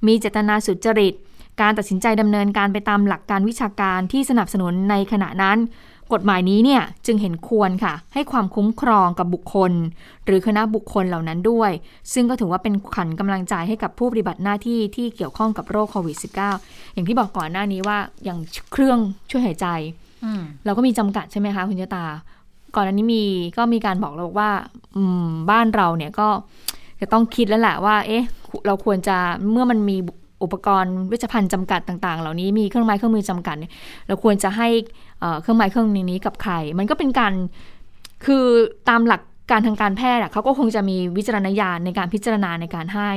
มีเจตนาสุจริต การตัดสินใจดำเนินการไปตามหลักการวิชาการที่สนับสนุนในขณะนั้น กฎหมายนี้เนี่ยจึงเห็นควรค่ะ ให้ความคุ้มครองกับบุคคล หรือคณะบุคคลเหล่านั้นด้วย ซึ่งก็ถือว่าเป็นขวัญกำลังใจให้กับผู้ปฏิบัติหน้าที่ที่เกี่ยวข้องกับโรคโควิด -19 อย่างที่บอกก่อนหน้านี้ว่าอย่างเครื่องช่วยหายใจเราก็มีจำกัดใช่ไหมคะคุณเจตา ก่อนอันนี้มีก็มีการบอกเราบอกว่าบ้านเราเนี่ยก็จะต้องคิดแล้วแหละว่า เอ๊ะ เราควรจะเมื่อมันมีอุปกรณ์วิชภัณฑ์จำกัดต่าง ๆ เหล่านี้มีเครื่องไม้เครื่องมือจำกัด เราควรจะให้ เครื่องไม้เครื่องนี้กับใคร มันก็เป็นการคือตามหลักการทางการแพทย์เขาก็คงจะมีวิจารณญาณในการพิจารณาในการให้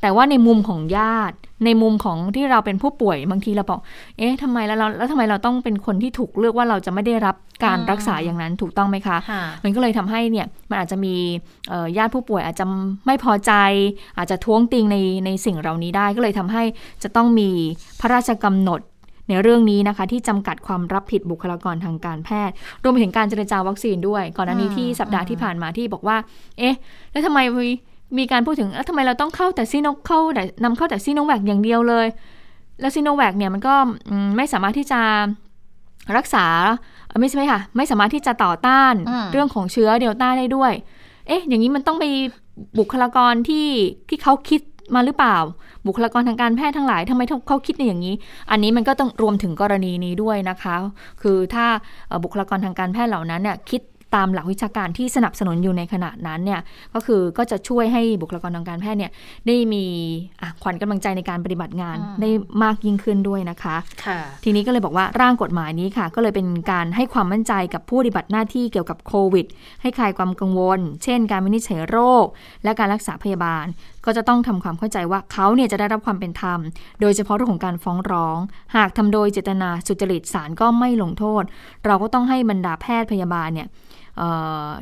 แต่ว่าในมุมของญาติ ในมุมของที่เราเป็นผู้ป่วยบางทีเราบอก เอ๊ะทำไมแล้วเราแล้วทำไมเราต้องเป็นคนที่ถูกเลือกว่าเราจะไม่ได้รับการรักษาอย่างนั้นถูกต้องไหมคะ มันก็เลยทำให้เนี่ยมันอาจจะมีญาติผู้ป่วยอาจจะไม่พอใจ อาจจะท้วงติงในในสิ่งเหล่านี้ได้ ก็เลยทำให้จะต้องมีพระราชกำหนด ในเรื่องนี้นะคะที่จำกัดความรับผิดบุคลากรทางการแพทย์ รวมไปถึงการเจรจาวัคซีนด้วย ก่อนหน้านี้ที่สัปดาห์ที่ผ่านมาที่บอกว่า เอ๊ะ แล้วทำไมมีการพูดถึงแล้วทำไมเราต้องเข้าแต่ซีโนเข้าแต่นำเข้าแต่ซีโนแวคอย่างเดียวเลย แล้วซีโนแวคเนี่ยมันก็ไม่สามารถที่จะรักษาไม่ใช่ไหมคะไม่สามารถที่จะต่อต้านเรื่องของเชื้อเดลต้าได้ด้วย เอ๊ะ อย่างนี้มันต้องไปบุคลากรที่ที่เขาคิดมาหรือเปล่า บุคลากรทางการแพทย์ทั้งหลายทำไมเขาคิดในอย่างนี้ อันนี้มันก็ต้องรวมถึงกรณีนี้ด้วยนะคะ คือถ้าบุคลากรทางการแพทย์เหล่านั้นเนี่ยคิดตามหลักวิชาการที่สนับสนุนอยู่ในขณะนั้นเนี่ยก็คือก็จะช่วยให้บุคลากรทางการแพทย์เนี่ยได้มีขวัญกำลังใจในการปฏิบัติงานได้มากยิ่งขึ้นด้วยนะคะค่ะทีนี้ก็เลยบอกว่าร่างกฎหมายนี้ค่ะ ก็เลยเป็นการให้ความมั่นใจกับผู้ปฏิบัติหน้าที่เกี่ยวกับโควิด ให้คลายความกังวล เช่น การวินิจฉัยโรค และการรักษาพยาบาลก็จะต้องทำความเข้าใจว่าเขาเนี่ยจะได้รับความเป็นธรรม โดยเฉพาะเรื่องของการฟ้องร้อง หากทำโดยเจตนาสุจริตศาลก็ไม่ลงโทษ เราก็ต้องให้บรรดาแพทย์พยาบาลเนี่ย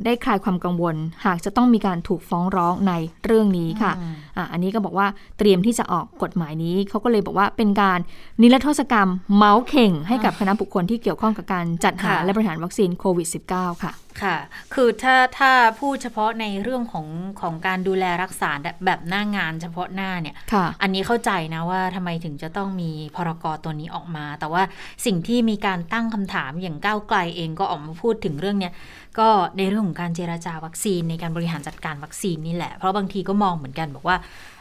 ได้คลายความกังวล หากจะต้องมีการถูกฟ้องร้องในเรื่องนี้ค่ะอะอันนี้ก็บอกว่าเตรียมที่จะออกกฎหมายนี้ เขาก็เลยบอกว่าเป็นการนิรโทษกรรม เมาส์เข่ง ให้กับคณะบุคคลที่เกี่ยวข้องกับการจัดหาและบริหารวัคซีนโควิด -19 ค่ะ ค่ะ คือถ้าถ้าพูดเฉพาะในเรื่องของของการดูแลรักษาแบบหน้างานเฉพาะหน้าเนี่ย อันนี้เข้าใจนะว่าทำไมถึงจะต้องมีพรกรตัวนี้ออกมา แต่ว่าสิ่งที่มีการตั้งคำถามอย่างก้าวไกลเองก็ออกมาพูดถึงเรื่องเนี้ยก็ในเรื่องของการเจราจาวัคซีนในการบริหารจัดการวัคซีนนี่แหละ เพราะบางทีก็มองเหมือนกันบอกว่า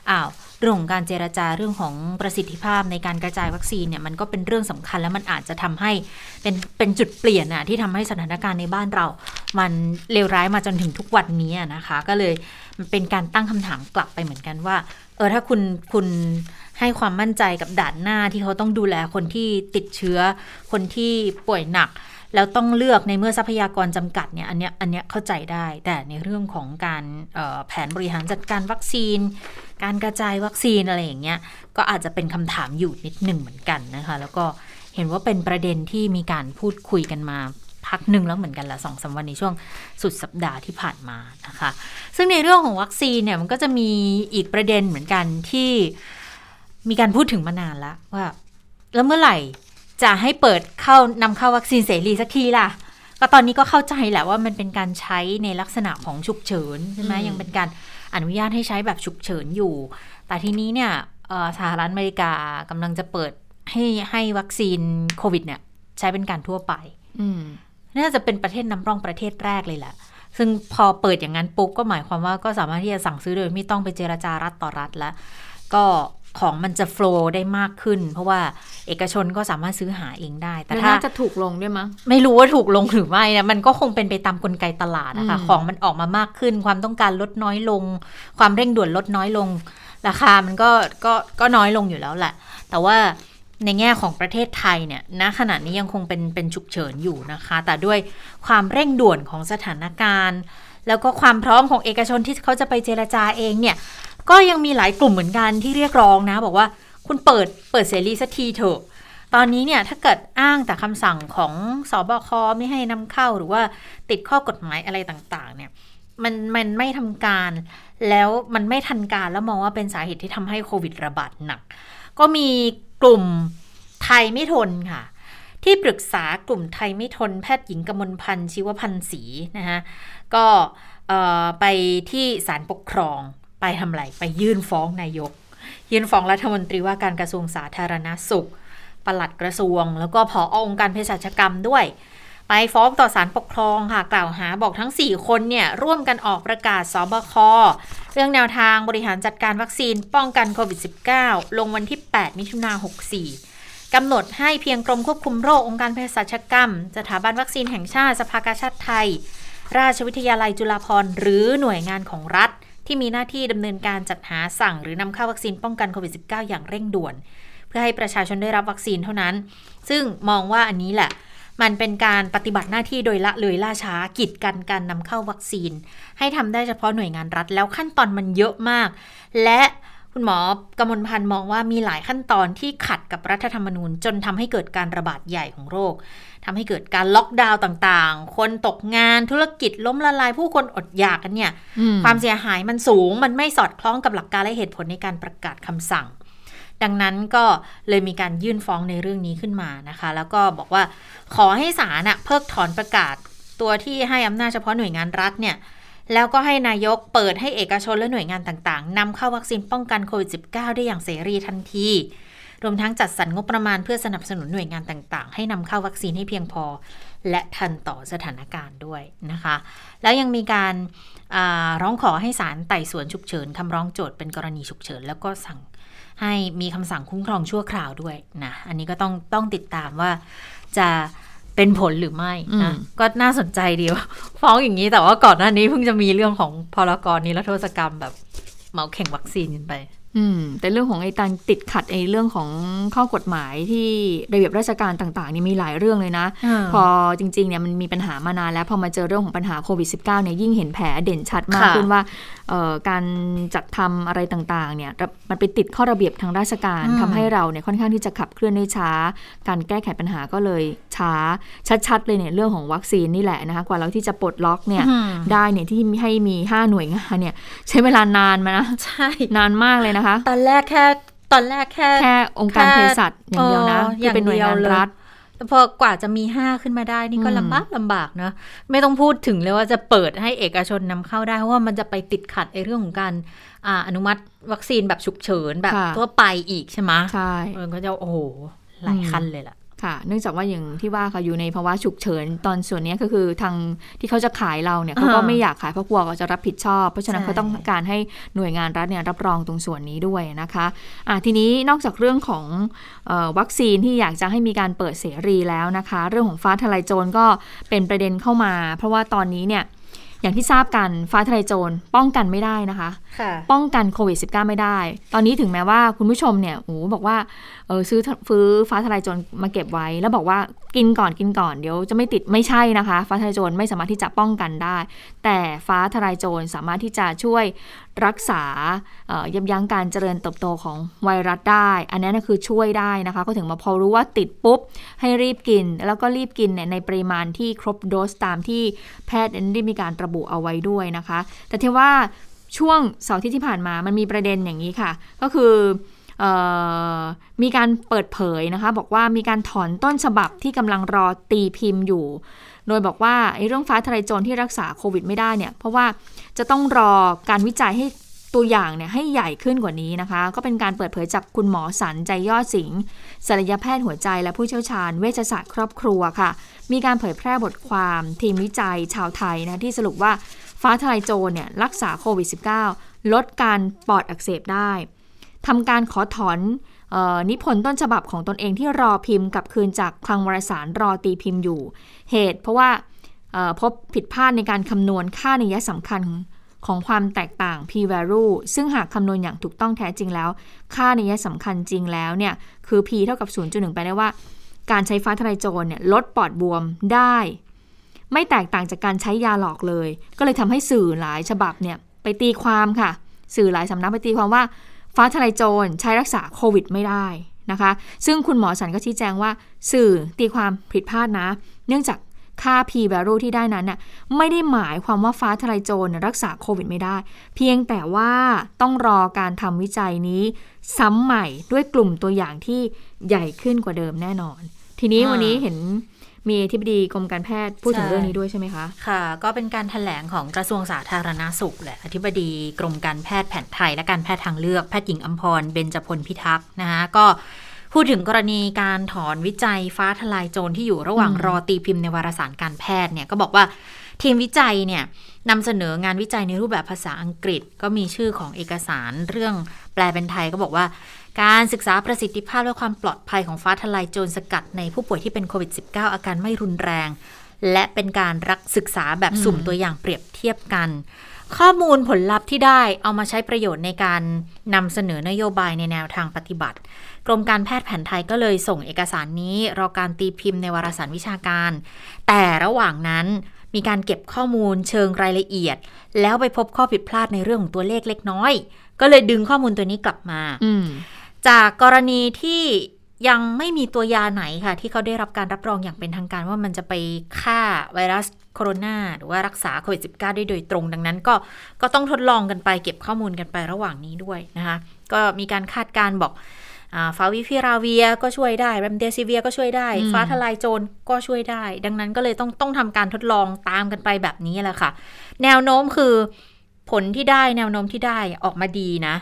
อ้าว เรื่องของการเจราจาเรื่องของประสิทธิภาพในการกระจายวัคซีนเนี่ยมันก็เป็นเรื่องสำคัญแล้วมันอาจจะทำให้เป็นเป็นจุดเปลี่ยนอะที่ทำให้สถานการณ์ในบ้านเรา มันเลวร้ายมาจนถึงทุกวันนี้นะคะ ก็เลยเป็นการตั้งคำถามกลับไปเหมือนกันว่า เออถ้าคุณคุณให้ความมั่นใจกับด่านหน้าที่เขาต้องดูแลคนที่ติดเชื้อ คนที่ป่วยหนัก แล้วต้องเลือกในเมื่อทรัพยากรจำกัดเนี่ยอันเนี้ยอันเนี้ยเข้าใจได้ แต่ในเรื่องของการแผนบริหารจัดการวัคซีน การกระจายวัคซีนอะไรอย่างเงี้ย ก็อาจจะเป็นคำถามอยู่นิดหนึ่งเหมือนกันนะคะ แล้วก็เห็นว่าเป็นประเด็นที่มีการพูดคุยกันมาพักหนึ่งแล้วเหมือนกันละสองสาวันในช่วงสุดสัปดาห์ที่ผ่านมานะคะ ซึ่งในเรื่องของวัคซีนเนี่ยมันก็จะมีอีกประเด็นเหมือนกันที่มีการพูดถึงมานานแล้วว่า แล้วเมื่อไหร่จะให้เปิดเข้านำเข้าวัคซีนเสรีสักทีล่ะก็ตอนนี้ก็เข้าใจแหละว่ามันเป็นการใช้ในลักษณะของฉุกเฉินใช่ไหมยังเป็นการ อนุญาตให้ใช้แบบฉุกเฉินอยู่ แต่ทีนี้เนี่ยสหรัฐอเมริกากำลังจะเปิดให้ให้วัคซีนโควิดเนี่ยใช้เป็นการทั่วไปอืมน่าจะเป็นประเทศนำร่องประเทศแรกเลยแหละซึ่งพอเปิดอย่างนั้นปุ๊บก็หมายความว่าก็สามารถที่จะสั่งซื้อโดยไม่ต้องไปเจราจารัฐต่อรัฐแล้ว ก็ ของมันจะโฟลว์ได้มากขึ้น เพราะว่าเอกชนก็สามารถซื้อหาเองได้ แต่แล้วถ้าน่าจะถูกลงด้วยมั้งไม่รู้ว่าถูกลงหรือไม่นะมันก็คงเป็นไปตามกลไกตลาดนะคะอืมของมันออกมามากขึ้น ความต้องการลดน้อยลง ความเร่งด่วนลดน้อยลง ราคามันก็ก็ก็น้อยลงอยู่แล้วแหละ แต่ว่าในแง่ของประเทศไทยเนี่ยณขณะนี้ยังคงเป็นเป็นฉุกเฉินอยู่นะคะ แต่ด้วยความเร่งด่วนของสถานการณ์ แล้วก็ความพร้อมของเอกชนที่เขาจะไปเจรจาเองเนี่ย ก็ยังมีหลายกลุ่มเหมือนกันที่เรียกร้องนะ บอกว่าคุณเปิดเปิดเสรีสักทีเถอะ ตอนนี้เนี่ยถ้าเกิดอ้างแต่คำสั่งของสอบคไม่ให้นำเข้าหรือว่าติดข้อกฎหมายอะไรต่างๆ เนี่ยมันมันไม่ทำการ แล้วมันไม่ทันการแล้วมองว่าเป็นสาเหตุที่ทำให้โควิดระบาดหนัก ก็มีกลุ่มไทยไม่ทนค่ะ ที่ปรึกษากลุ่มไทยไม่ทน แพทย์หญิงกมลพันธ์ชีวพันธ์ศรีนะคะก็ไปที่ศาลปกครอง ไปทำอะไรไปยื่นฟ้องนายก ยื่นฟ้องรัฐมนตรีว่าการกระทรวงสาธารณสุขปลัดกระทรวง แล้วก็ผอองค์การเภสัชกรรมด้วย ไปฟ้องต่อศาลปกครองค่ะกล่าวหาบอกทั้ง 4 คนเนี่ยร่วมกันออกประกาศสบคเรื่องแนวทางบริหารจัดการวัคซีนป้องกันโควิด -19 ลงวันที่ 8 มิถุนา64กำหนดให้เพียงกรมควบคุมโรคองค์การเภสัชกรรม สถาบันวัคซีนแห่งชาติสภากาชาติไทย ราชวิทยาลัยจุฬาภรณ์หรือหน่วยงานของรัฐ ที่มีหน้าที่ดำเนินการจัดหาสั่ง หรือนำเข้าวัคซีนป้องกันโควิด -19 อย่างเร่งด่วน เพื่อให้ประชาชนได้รับวัคซีนเท่านั้น ซึ่งมองว่าอันนี้แหละ มันเป็นการปฏิบัติหน้าที่โดยละเลยล่าช้ากีดกันการนำเข้าวัคซีน ให้ทำได้เฉพาะหน่วยงานรัฐ แล้วขั้นตอนมันเยอะมาก และ คุณหมอกมลพันธ์มองว่ามีหลายขั้นตอนที่ขัดกับรัฐธรรมนูญ จนทำให้เกิดการระบาดใหญ่ของโรคทำให้เกิดการล็อกดาวน์ต่างๆ คนตกงานธุรกิจล้มละลายผู้คนอดอยากกันเนี่ยอืมความเสียหายมันสูง มันไม่สอดคล้องกับหลักการและเหตุผลในการประกาศคำสั่ง ดังนั้นก็เลยมีการยื่นฟ้องในเรื่องนี้ขึ้นมานะคะ แล้วก็บอกว่าขอให้ศาลน่ะเพิกถอนประกาศตัวที่ให้อำนาจเฉพาะหน่วยงานรัฐเนี่ย แล้วก็ให้นายกเปิดให้เอกชนและหน่วยงานต่างๆนำเข้าวัคซีนป้องกันโควิด -19 ได้อย่างเสรีทันที รวมทั้งจัดสรรงบประมาณเพื่อสนับสนุนหน่วยงานต่างๆ ให้นำเข้าวัคซีนให้เพียงพอ และทันต่อสถานการณ์ด้วยนะคะ แล้วยังมีการร้องขอให้ศาลไต่สวนฉุกเฉินคำร้องโจทย์เป็นกรณีฉุกเฉิน แล้วก็สั่งให้มีคำสั่งคุ้มครองชั่วคราวด้วยนะ อันนี้ก็ต้องต้องติดตามว่าจะ เป็นผลหรือไม่นะอืมก็น่าสนใจดีว่าฟ้องอย่างนี้แต่ว่าก่อนหน้านี้เพิ่งจะมีเรื่องของพรกรนิรโทษกรรมแบบเหมาแข่งวัคซีนกันไป อืม แต่เรื่องของไอ้การติดขัดไอ้เรื่องของข้อกฎหมายที่ระเบียบราชการต่างๆนี่มีหลายเรื่องเลยนะอ่าพอจริงๆเนี่ยมันมีปัญหามานานแล้ว พอมาเจอเรื่องของปัญหาโควิด -19 เนี่ยยิ่งเห็นแผลเด่นชัดมากค่ะขึ้นว่าเอ่อ การจัดทำอะไรต่างๆเนี่ยมันไปติดข้อระเบียบทางราชการอืมทำให้เราเนี่ยค่อนข้างที่จะขับเคลื่อนได้ช้า การแก้ไขปัญหาก็เลยช้าชัดๆเลยเนี่ยเรื่องของวัคซีนนี่แหละนะคะกว่าเราที่จะปลดล็อกเนี่ยอืมได้เนี่ยที่ให้มี 5 หน่วยงานเนี่ยใช้เวลานานมานะใช่นานมากเลยนะคะ ตอนแรกแค่ตอนแรกแค่แค่องค์การแค่เภสัชอย่างเดียวนะเออที่เป็นหน่วยงานอย่างเดียวเลยรัฐแต่ พอกว่าจะมีห้าขึ้นมาได้นี่ก็อืมลำบากลำบากเนอะไม่ต้องพูดถึงเลยว่าจะเปิดให้เอกชนนำเข้าได้ เพราะว่ามันจะไปติดขัดไอ้เรื่องของการอ่าอนุมัติวัคซีนแบบฉุกเฉินแบบค่ะทั่วไปอีกใช่ไหมใช่มันก็จะโอ้โหหลายขั้นเลยล่ะ ค่ะ เนื่องจากว่าอย่างที่ว่าค่ะอยู่ในภาวะฉุกเฉินตอนส่วนเนี้ยก็คือทางที่เขาจะขายเราเนี่ยเขาก็อ่าไม่อยากขายเพราะกลัวเขาจะรับผิดชอบ เพราะฉะนั้นใช่เขาต้องการให้หน่วยงานรัฐเนี่ยรับรองตรงส่วนนี้ด้วยนะคะอะทีนี้นอกจากเรื่องของเออวัคซีนที่อยากจะให้มีการเปิดเสรีแล้วนะคะ เรื่องของฟ้าทลายโจรก็เป็นประเด็นเข้ามา เพราะว่าตอนนี้เนี่ย อย่างที่ทราบกันฟ้าทลายโจรป้องกันไม่ได้นะคะค่ะป้องกันโควิด -19 ไม่ได้ ตอนนี้ถึงแม้ว่าคุณผู้ชมเนี่ยโอ้โหบอกว่าเออซื้อฟื้อฟ้าทลายโจรมาเก็บไว้ แล้วบอกว่ากินก่อนกินก่อนเดี๋ยวจะไม่ติดไม่ใช่นะคะ ฟ้าทลายโจรไม่สามารถที่จะป้องกันได้ แต่ฟ้าทลายโจรสามารถที่จะช่วย รักษายับยั้งการเจริญเติบโตของไวรัสได้ อันนั้นะคือช่วยได้นะคะ ก็ถึงมาพอรู้ว่าติดปุ๊บ ให้รีบกิน แล้วก็รีบกินเนี่ยในปริมาณที่ครบโดสตามที่แพทย์ได้มีการระบุเอาไว้ด้วยนะคะ แต่ที่ว่าช่วงเสาร์อาที่ที่ผ่านมามันมีประเด็นอย่างนี้ค่ะ ก็คือมีการเปิดเผยนะคะ บอกว่ามีการถอนต้นฉบับที่กำลังรอตีพิมพ์อยู่ โดยบอกว่าไอ้เรื่องฟ้าทลายโจรที่รักษาโควิดไม่ได้เนี่ย เพราะว่าจะต้องรอการวิจัยให้ตัวอย่างเนี่ยให้ใหญ่ขึ้นกว่านี้นะคะ ก็เป็นการเปิดเผยจากคุณหมอสันใจยอดสิงห์ศัลยแพทย์หัวใจและผู้เชี่ยวชาญเวชศาสตร์ครอบครัวค่ะ มีการเผยแพร่บทความทีมวิจัยชาวไทยนะที่สรุปว่าฟ้าทลายโจรเนี่ยรักษาโควิด -19 ลดการปอดอักเสบได้ทำการขอถอน นิพนธ์ต้นฉบับของตนเองที่รอพิมพ์กับคืนจากคลังวารสารรอตีพิมพ์อยู่ เหตุเพราะว่าพบผิดพลาดในการคำนวณค่านิยสำคัญของความแตกต่าง p value ซึ่งหากคำนวณอย่างถูกต้องแท้จริงแล้ว ค่านิยสำคัญจริงแล้วเนี่ยคือ p เท่ากับ 0.1 ไปได้ว่า การใช้ฟ้าทลายโจรเนี่ยลดปอดบวมได้ ไม่แตกต่างจากการใช้ยาหลอกเลย ก็เลยทำให้สื่อหลายฉบับเนี่ยไปตีความค่ะ สื่อหลายสำนักไปตีความว่า ฟ้าทลายโจรใช้รักษาโควิดไม่ได้นะคะ ซึ่งคุณหมอสันก็ชี้แจงว่าสื่อตีความผิดพลาดนะ เนื่องจากค่า p value ที่ได้นั้นน่ะไม่ได้หมายความว่าฟ้าทลายโจรรักษาโควิดไม่ได้ เพียงแต่ว่าต้องรอการทำวิจัยนี้ ซ้ำใหม่ด้วยกลุ่มตัวอย่างที่ใหญ่ขึ้นกว่าเดิมแน่นอน ทีนี้วันนี้เห็น มีทิบดีกรมการแพทย์พูดถึงเรื่องนี้ด้วยใช่ไหมคะค่ะ ก็เป็นการถแถลงของกระทรวงสาธารณาสุขแหละอธิบดีกรมการแพทย์แผนไทยและการแพทย์ทางเลือกแพทย์หญิงอัมพรเบญจพลพิทักษ์นะคะก็พูดถึงกรณีการถอนวิจัยฟ้าทลายโจรที่อยู่ระหว่างรอตีพิมพ์ในวารสารการแพทย์เนี่ยก็บอกว่าทีมวิจัยเนี่ยนำเสนองานวิจัยในรูปแบบภาษาอังกฤษ ก็มีชื่อของเอกสารเรื่องแปลเป็นไทยก็บอกว่า การศึกษาประสิทธิภาพและความปลอดภัยของฟ้าทลายโจรสกัดในผู้ป่วยที่เป็นโควิด -19 อาการไม่รุนแรง และเป็นการรักศึกษาแบบสุ่มตัวอย่างเปรียบเทียบกัน ข้อมูลผลลัพธ์ที่ได้เอามาใช้ประโยชน์ในการนำเสนอนโยบายในแนวทางปฏิบัติ กรมการแพทย์แผนไทยก็เลยส่งเอกสารนี้ รอการตีพิมพ์ในวารสารวิชาการ แต่ระหว่างนั้นมีการเก็บข้อมูลเชิงรายละเอียด แล้วไปพบข้อผิดพลาดในเรื่องของตัวเลขเล็กน้อย ก็เลยดึงข้อมูลตัวนี้กลับมา จากกรณีที่ยังไม่มีตัวยาไหนค่ะ ที่เขาได้รับการรับรองอย่างเป็นทางการว่ามันจะไปฆ่าไวรัสโคโรนาหรือว่ารักษาโควิด -19 ได้โดยตรงดังนั้นก็ก็ต้องทดลองกันไปเก็บข้อมูลกันไประหว่างนี้ด้วยนะคะ ก็มีการคาดการบอกฟาวิพิราเวียก็ช่วยได้แรมเดซิเวียก็ช่วยได้ ฟ้าทลายโจรก็ช่วยได้ ดังนั้นก็เลยต้องต้องทำการทดลองตามกันไปแบบนี้แหละค่ะ แนวโน้มคือผลที่ได้แนวโน้มที่ได้ออกมาดีนะ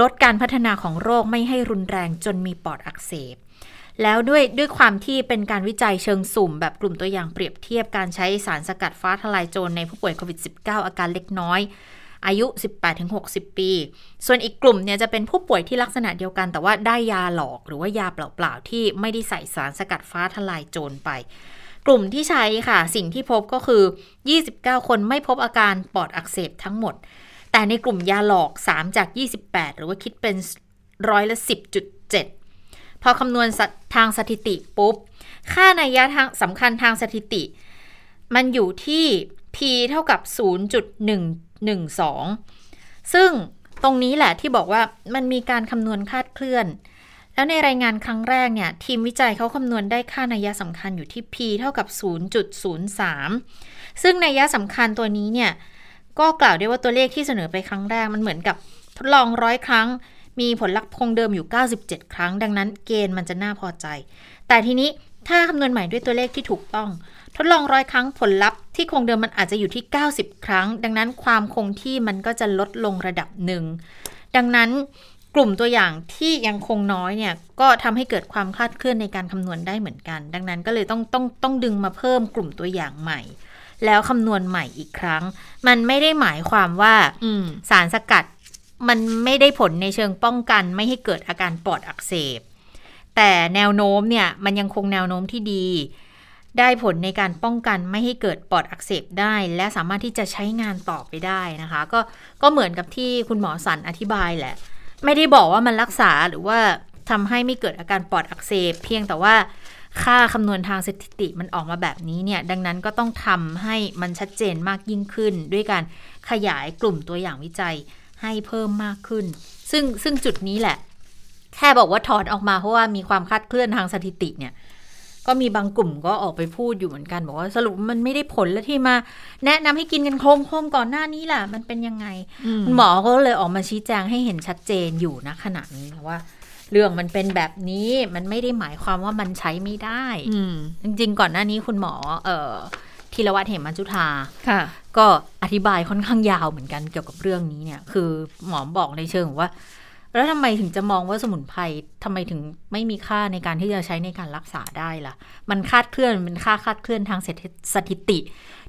ลดการพัฒนาของโรคไม่ให้รุนแรงจนมีปอดอักเสบ แล้วด้วยด้วยความที่เป็นการวิจัยเชิงสุ่ม แบบกลุ่มตัวอย่างเปรียบเทียบการใช้สารสกัดฟ้าทลายโจรในผู้ป่วยโควิด -19 อาการเล็กน้อยอายุ 18-60 ปี ส่วนอีกกลุ่มเนี่ยจะเป็นผู้ป่วยที่ลักษณะเดียวกัน แต่ว่าได้ยาหลอกหรือว่ายาเปล่า ๆ ที่ไม่ได้ใส่สารสกัดฟ้าทลายโจรไป กลุ่มที่ใช้ค่ะ สิ่งที่พบก็คือ 29 คนไม่พบอาการปอดอักเสบทั้งหมด แต่ในกลุ่มยาหลอก 3 จาก 28 หรือว่าคิดเป็นร้อยละ 10.7 พอคำนวณทางสถิติปุ๊บ ค่านัยยะทางสำคัญทางสถิติ มันอยู่ที่ p เท่ากับ 0.1 1 2 ซึ่งตรงนี้แหละที่บอกว่ามันมีการคำนวณคาดเคลื่อน แล้วในรายงานครั้งแรกเนี่ยทีมวิจัยเขาคำนวณได้ค่านัยยะสำคัญอยู่ที่ p เท่ากับ 0.03 ซึ่งนัยยะสำคัญตัวนี้เนี่ย ก็กล่าวได้ว่าตัวเลขที่เสนอไปครั้งแรกมันเหมือนกับทดลองร้อยครั้ง มีผลลัพธ์คงเดิมอยู่ 97 ครั้ง ดังนั้นเกณฑ์มันจะน่าพอใจ แต่ทีนี้ถ้าคำนวณใหม่ด้วยตัวเลขที่ถูกต้อง ทดลองร้อยครั้งผลลัพธ์ที่คงเดิมมันอาจจะอยู่ที่ 90 ครั้ง ดังนั้นความคงที่มันก็จะลดลงระดับหนึ่งดังนั้นกลุ่มตัวอย่างที่ยังคงน้อยเนี่ยก็ทำให้เกิดความคลาดเคลื่อนในการคำนวณได้เหมือนกัน ดังนั้นก็เลยต้องต้องต้องดึงมาเพิ่มกลุ่มตัวอย่างใหม่ แล้วคำนวณใหม่อีกครั้ง มันไม่ได้หมายความว่าสารสกัดมันไม่ได้ผลในเชิงป้องกันไม่ให้เกิดอาการปอดอักเสบ แต่แนวโน้มเนี่ยมันยังคงแนวโน้มที่ดี ได้ผลในการป้องกันไม่ให้เกิดปอดอักเสบได้ และสามารถที่จะใช้งานต่อไปได้นะคะ ก็ก็เหมือนกับที่คุณหมอสันอธิบายแหละ ไม่ได้บอกว่ามันรักษาหรือว่าทำให้ไม่เกิดอาการปอดอักเสบ เพียงแต่ว่า ค่าคำนวณทางสถิติมันออกมาแบบนี้เนี่ย ดังนั้นก็ต้องทำให้มันชัดเจนมากยิ่งขึ้น ด้วยการขยายกลุ่มตัวอย่างวิจัยให้เพิ่มมากขึ้น ซึ่งซึ่งจุดนี้แหละ แค่บอกว่าถอนออกมาเพราะว่ามีความคาดเคลื่อนทางสถิติเนี่ย ก็มีบางกลุ่มก็ออกไปพูดอยู่เหมือนกันบอกว่าสรุปมันไม่ได้ผลแล้วที่มา แนะนำให้กินกันโคมโคมก่อนหน้านี้แหละมันเป็นยังไงหมอก็เลยออกมาชี้แจงให้เห็นชัดเจนอยู่นะขณะนี้ว่า เรื่องมันเป็นแบบนี้มันไม่ได้หมายความว่ามันใช้ไม่ได้จริงๆ ก่อนหน้านี้คุณหมอ เออธีรวัตรเหมมัญจุธาค่ะก็อธิบายค่อนข้างยาวเหมือนกันเกี่ยวกับเรื่องนี้เนี่ย คือหมอบอกในเชิงว่า แล้วทำไมถึงจะมองว่าสมุนไพรทำไมถึงไม่มีค่าในการที่จะใช้ในการรักษาได้ล่ะ มันคาดเคลื่อนมันเป็นค่าคาดเคลื่อนทางสถิติ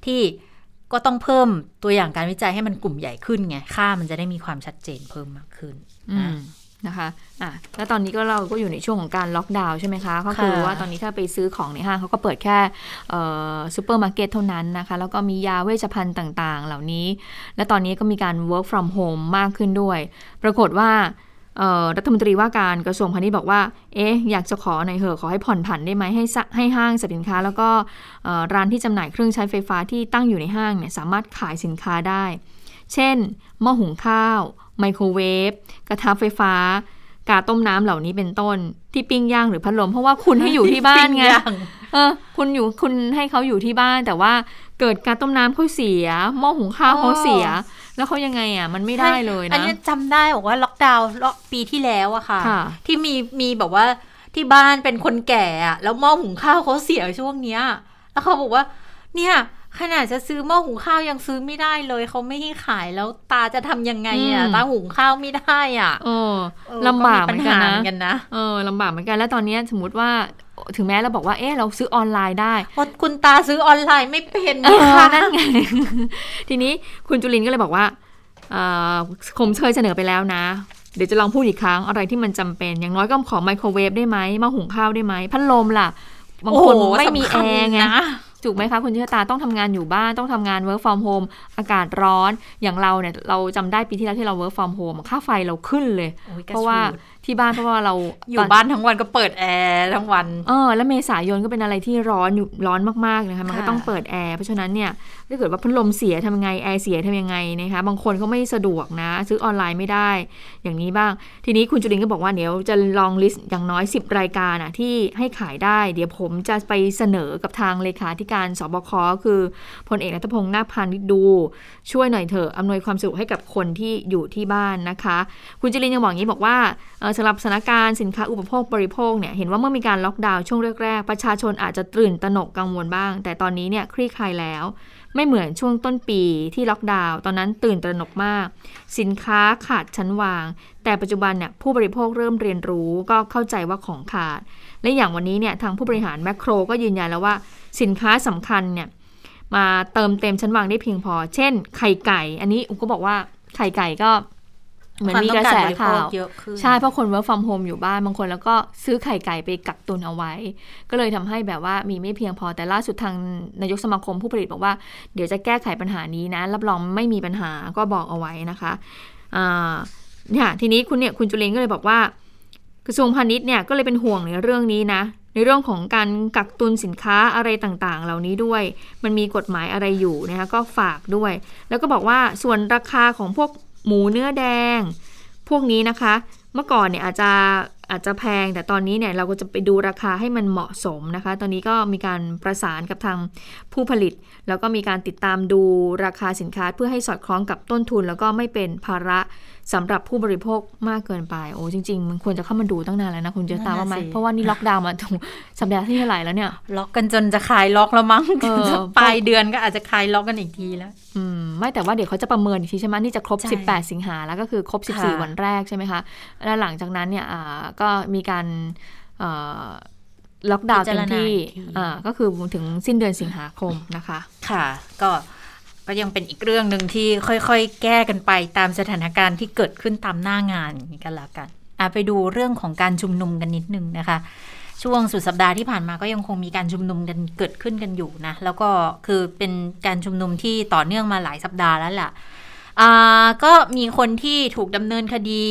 ที่ก็ต้องเพิ่มตัวอย่างการวิจัยให้มันกลุ่มใหญ่ขึ้นไง ค่ามันจะได้มีความชัดเจนเพิ่มมากขึ้นอืม นะคะอะแล้วตอนนี้ก็เราก็อยู่ในช่วงของการล็อกดาวน์ใช่ไหมคะก็คือว่าตอนนี้ถ้าไปซื้อของในห้างเขาก็เปิดแค่ซูเปอร์มาร์เก็ตเท่านั้นนะคะ แล้วก็มียาเวชภัณฑ์ต่างๆ เหล่านี้ และตอนนี้ก็มีการ work from home มากขึ้นด้วย ปรากฏว่ารัฐมนตรีว่าการกระทรวงพาณิชย์บอกว่า เอ๊ะ อยากจะขอหน่อยเหอะ ขอให้ผ่อนผันได้ไหมให้ให้ห้างสินค้า แล้วก็ร้านที่จำหน่ายเครื่องใช้ไฟฟ้าที่ตั้งอยู่ในห้างเนี่ยสามารถขายสินค้าได้ เช่น หม้อหุงข้าว ไมโครเวฟกระทะไฟฟ้ากาต้มน้ำเหล่านี้เป็นต้น ที่ปิ้งย่างหรือพัดลม เพราะว่าคุณให้อยู่ที่บ้านไงเออ คุณอยู่คุณให้เขาอยู่ที่บ้าน แต่ว่าเกิดการต้มน้ำเขาเสีย หม้อหุงข้าวเขาเสีย แล้วเขายังไงอะ มันไม่ได้เลยนะ อันนี้จำได้บอกว่าล็อกดาวน์ปีที่แล้วอะค่ะค่ะ ที่มีมีแบบว่าที่บ้านเป็นคนแก่อะแล้วหม้อหุงข้าวเขาเสียช่วงเนี้ย แล้วเขาบอกว่า เนี่ย ขนาดจะซื้อหม้อหุงข้าวยังซื้อไม่ได้เลยเขาไม่ให้ขายแล้วตาจะทำยังไงอะตาหุงข้าวไม่ได้อะเออลำบากเหมือนกันนะเออลำบากเหมือนกันแล้วตอนนี้สมมติว่าถึงแม้เราบอกว่า เออเราซื้อออนไลน์ได้เพราะคุณตาซื้อออนไลน์ไม่เป็นนี่ค่ะนั่นไง ทีนี้คุณจุลินก็เลยบอกว่าผมเคยเสนอไปแล้วนะ เดี๋ยวจะลองพูดอีกครั้ง อะไรที่มันจำเป็น อย่างน้อยก็ขอไมโครเวฟได้ไหมมาหุงข้าวได้ไหม พัดลมล่ะ บางคนไม่มีแอร์ไง ถูกไหมคะคุณเชื่อตาต้องทำงานอยู่บ้านต้องทำงาน work from home อากาศร้อนอย่างเราเนี่ยเราจำได้ปีที่แล้วที่เรา work from home ค่าไฟเราขึ้นเลย เพราะว่าที่บ้านเพราะว่าเราอยู่บ้านทั้งวันก็เปิดแอร์ทั้งวันเออแล้วเมษายนก็เป็นอะไรที่ร้อนร้อนมากๆนะคะมันก็ต้องเปิดแอร์เพราะฉะนั้นเนี่ยถ้าเกิดว่าพัดลมเสียทำยังไงแอร์เสียทำยังไงนะคะบางคนเขาไม่สะดวกนะ ซื้อออนไลน์ไม่ได้อย่างนี้บ้าง ทีนี้คุณจุรินทร์ก็บอกว่าเดี๋ยวจะลอง list อย่างน้อย 10 รายการอะที่ให้ขายได้ เดี๋ยวผมจะไปเสนอกับทางเลขาธิการศบคคือพลเอกณัฐพล นาคพาณิชย์ดู ช่วยหน่อยเถอะอำนวยความสะดวกให้กับคนที่อยู่ที่บ้านนะคะ คุณจุรินทร์ยังบอกอย่างนี้บอกว่าสำหรับสถานการณ์สินค้าอุปโภคบริโภคเนี่ยเห็นว่าเมื่อมีการล็อกดาวน์ช่วงแรกๆ ประชาชนอาจจะตื่นตระหนกกังวลบ้าง แต่ตอนนี้เนี่ยคลี่คลายแล้ว ไม่เหมือนช่วงต้นปีที่ล็อกดาวน์ตอนนั้นตื่นตระหนกมาก สินค้าขาดชั้นวาง แต่ปัจจุบันเนี่ยผู้บริโภคเริ่มเรียนรู้ก็เข้าใจว่าของขาด และอย่างวันนี้เนี่ยทางผู้บริหารแมคโครก็ยืนยันแล้วว่า สินค้าสำคัญเนี่ยมาเติมเต็มชั้นวางได้เพียงพอ เช่น ไข่ไก่ อันนี้อุก็บอกว่าไข่ไก่ก็ เหมือนมีกระแสข่าวใช่เพราะคน work from home อยู่บ้านบางคนแล้วก็ซื้อไข่ไก่ไปกักตุนเอาไว้ ก็เลยทำให้แบบว่ามีไม่เพียงพอแต่ล่าสุดทางนายกสมาคมผู้ผลิตบอกว่าเดี๋ยวจะแก้ไขปัญหานี้นะ รับรองไม่มีปัญหาก็บอกเอาไว้นะคะอ่าเนี่ยทีนี้คุณเนี่ยคุณจุลินก็เลยบอกว่า กระทรวงพาณิชย์เนี่ยก็เลยเป็นห่วงในเรื่องนี้นะ ในเรื่องของการกักตุนสินค้าอะไรต่างๆ เหล่านี้ด้วย มันมีกฎหมายอะไรอยู่นะคะก็ฝากด้วย แล้วก็บอกว่าส่วนราคาของพวก หมูเนื้อแดง พวกนี้นะคะ เมื่อก่อนเนี่ยอาจจะอาจจะแพง แต่ตอนนี้เนี่ยเราก็จะไปดูราคาให้มันเหมาะสมนะคะ ตอนนี้ก็มีการประสานกับทางผู้ผลิต แล้วก็มีการติดตามดูราคาสินค้าเพื่อให้สอดคล้องกับต้นทุน แล้วก็ไม่เป็นภาระสำหรับผู้บริโภคมากเกินไป โอ้จริง ๆ มันควรจะเข้ามาดูตั้งนานแล้วนะคุณเจตาว่าไหมเพราะว่านี่ล็อกดาวน์มาถึงสัปดาห์ที่เท่าไหร่แล้วเนี่ย ล็อกกันจนจะคลายล็อกแล้วมั้งปลายเดือนก็อาจจะคลายล็อกกันอีกทีแล้ว อืมไม่แต่ว่าเดี๋ยวเขาจะประเมินอีกทีใช่ไหมนี่จะครบ 18 สิงหาแล้วก็คือครบ 14 วันแรกใช่ไหมคะแล้วหลังจากนั้นเนี่ยก็มีการล็อกดาวน์เต็มที่ก็คือถึงสิ้นเดือนสิงหาคมนะคะ ค่ะ ก็ ก็ยังเป็นอีกเรื่องหนึ่งที่ค่อยๆ แก้กันไปตามสถานการณ์ที่เกิดขึ้นตามหน้างานนี้กันละกันอะไปดูเรื่องของการชุมนุมกันนิดนึงนะคะ ช่วงสุดสัปดาห์ที่ผ่านมาก็ยังคงมีการชุมนุมกันเกิดขึ้นกันอยู่นะ แล้วก็คือเป็นการชุมนุมที่ต่อเนื่องมาหลายสัปดาห์แล้วแหละอ่าก็มีคนที่ถูกดำเนินคดี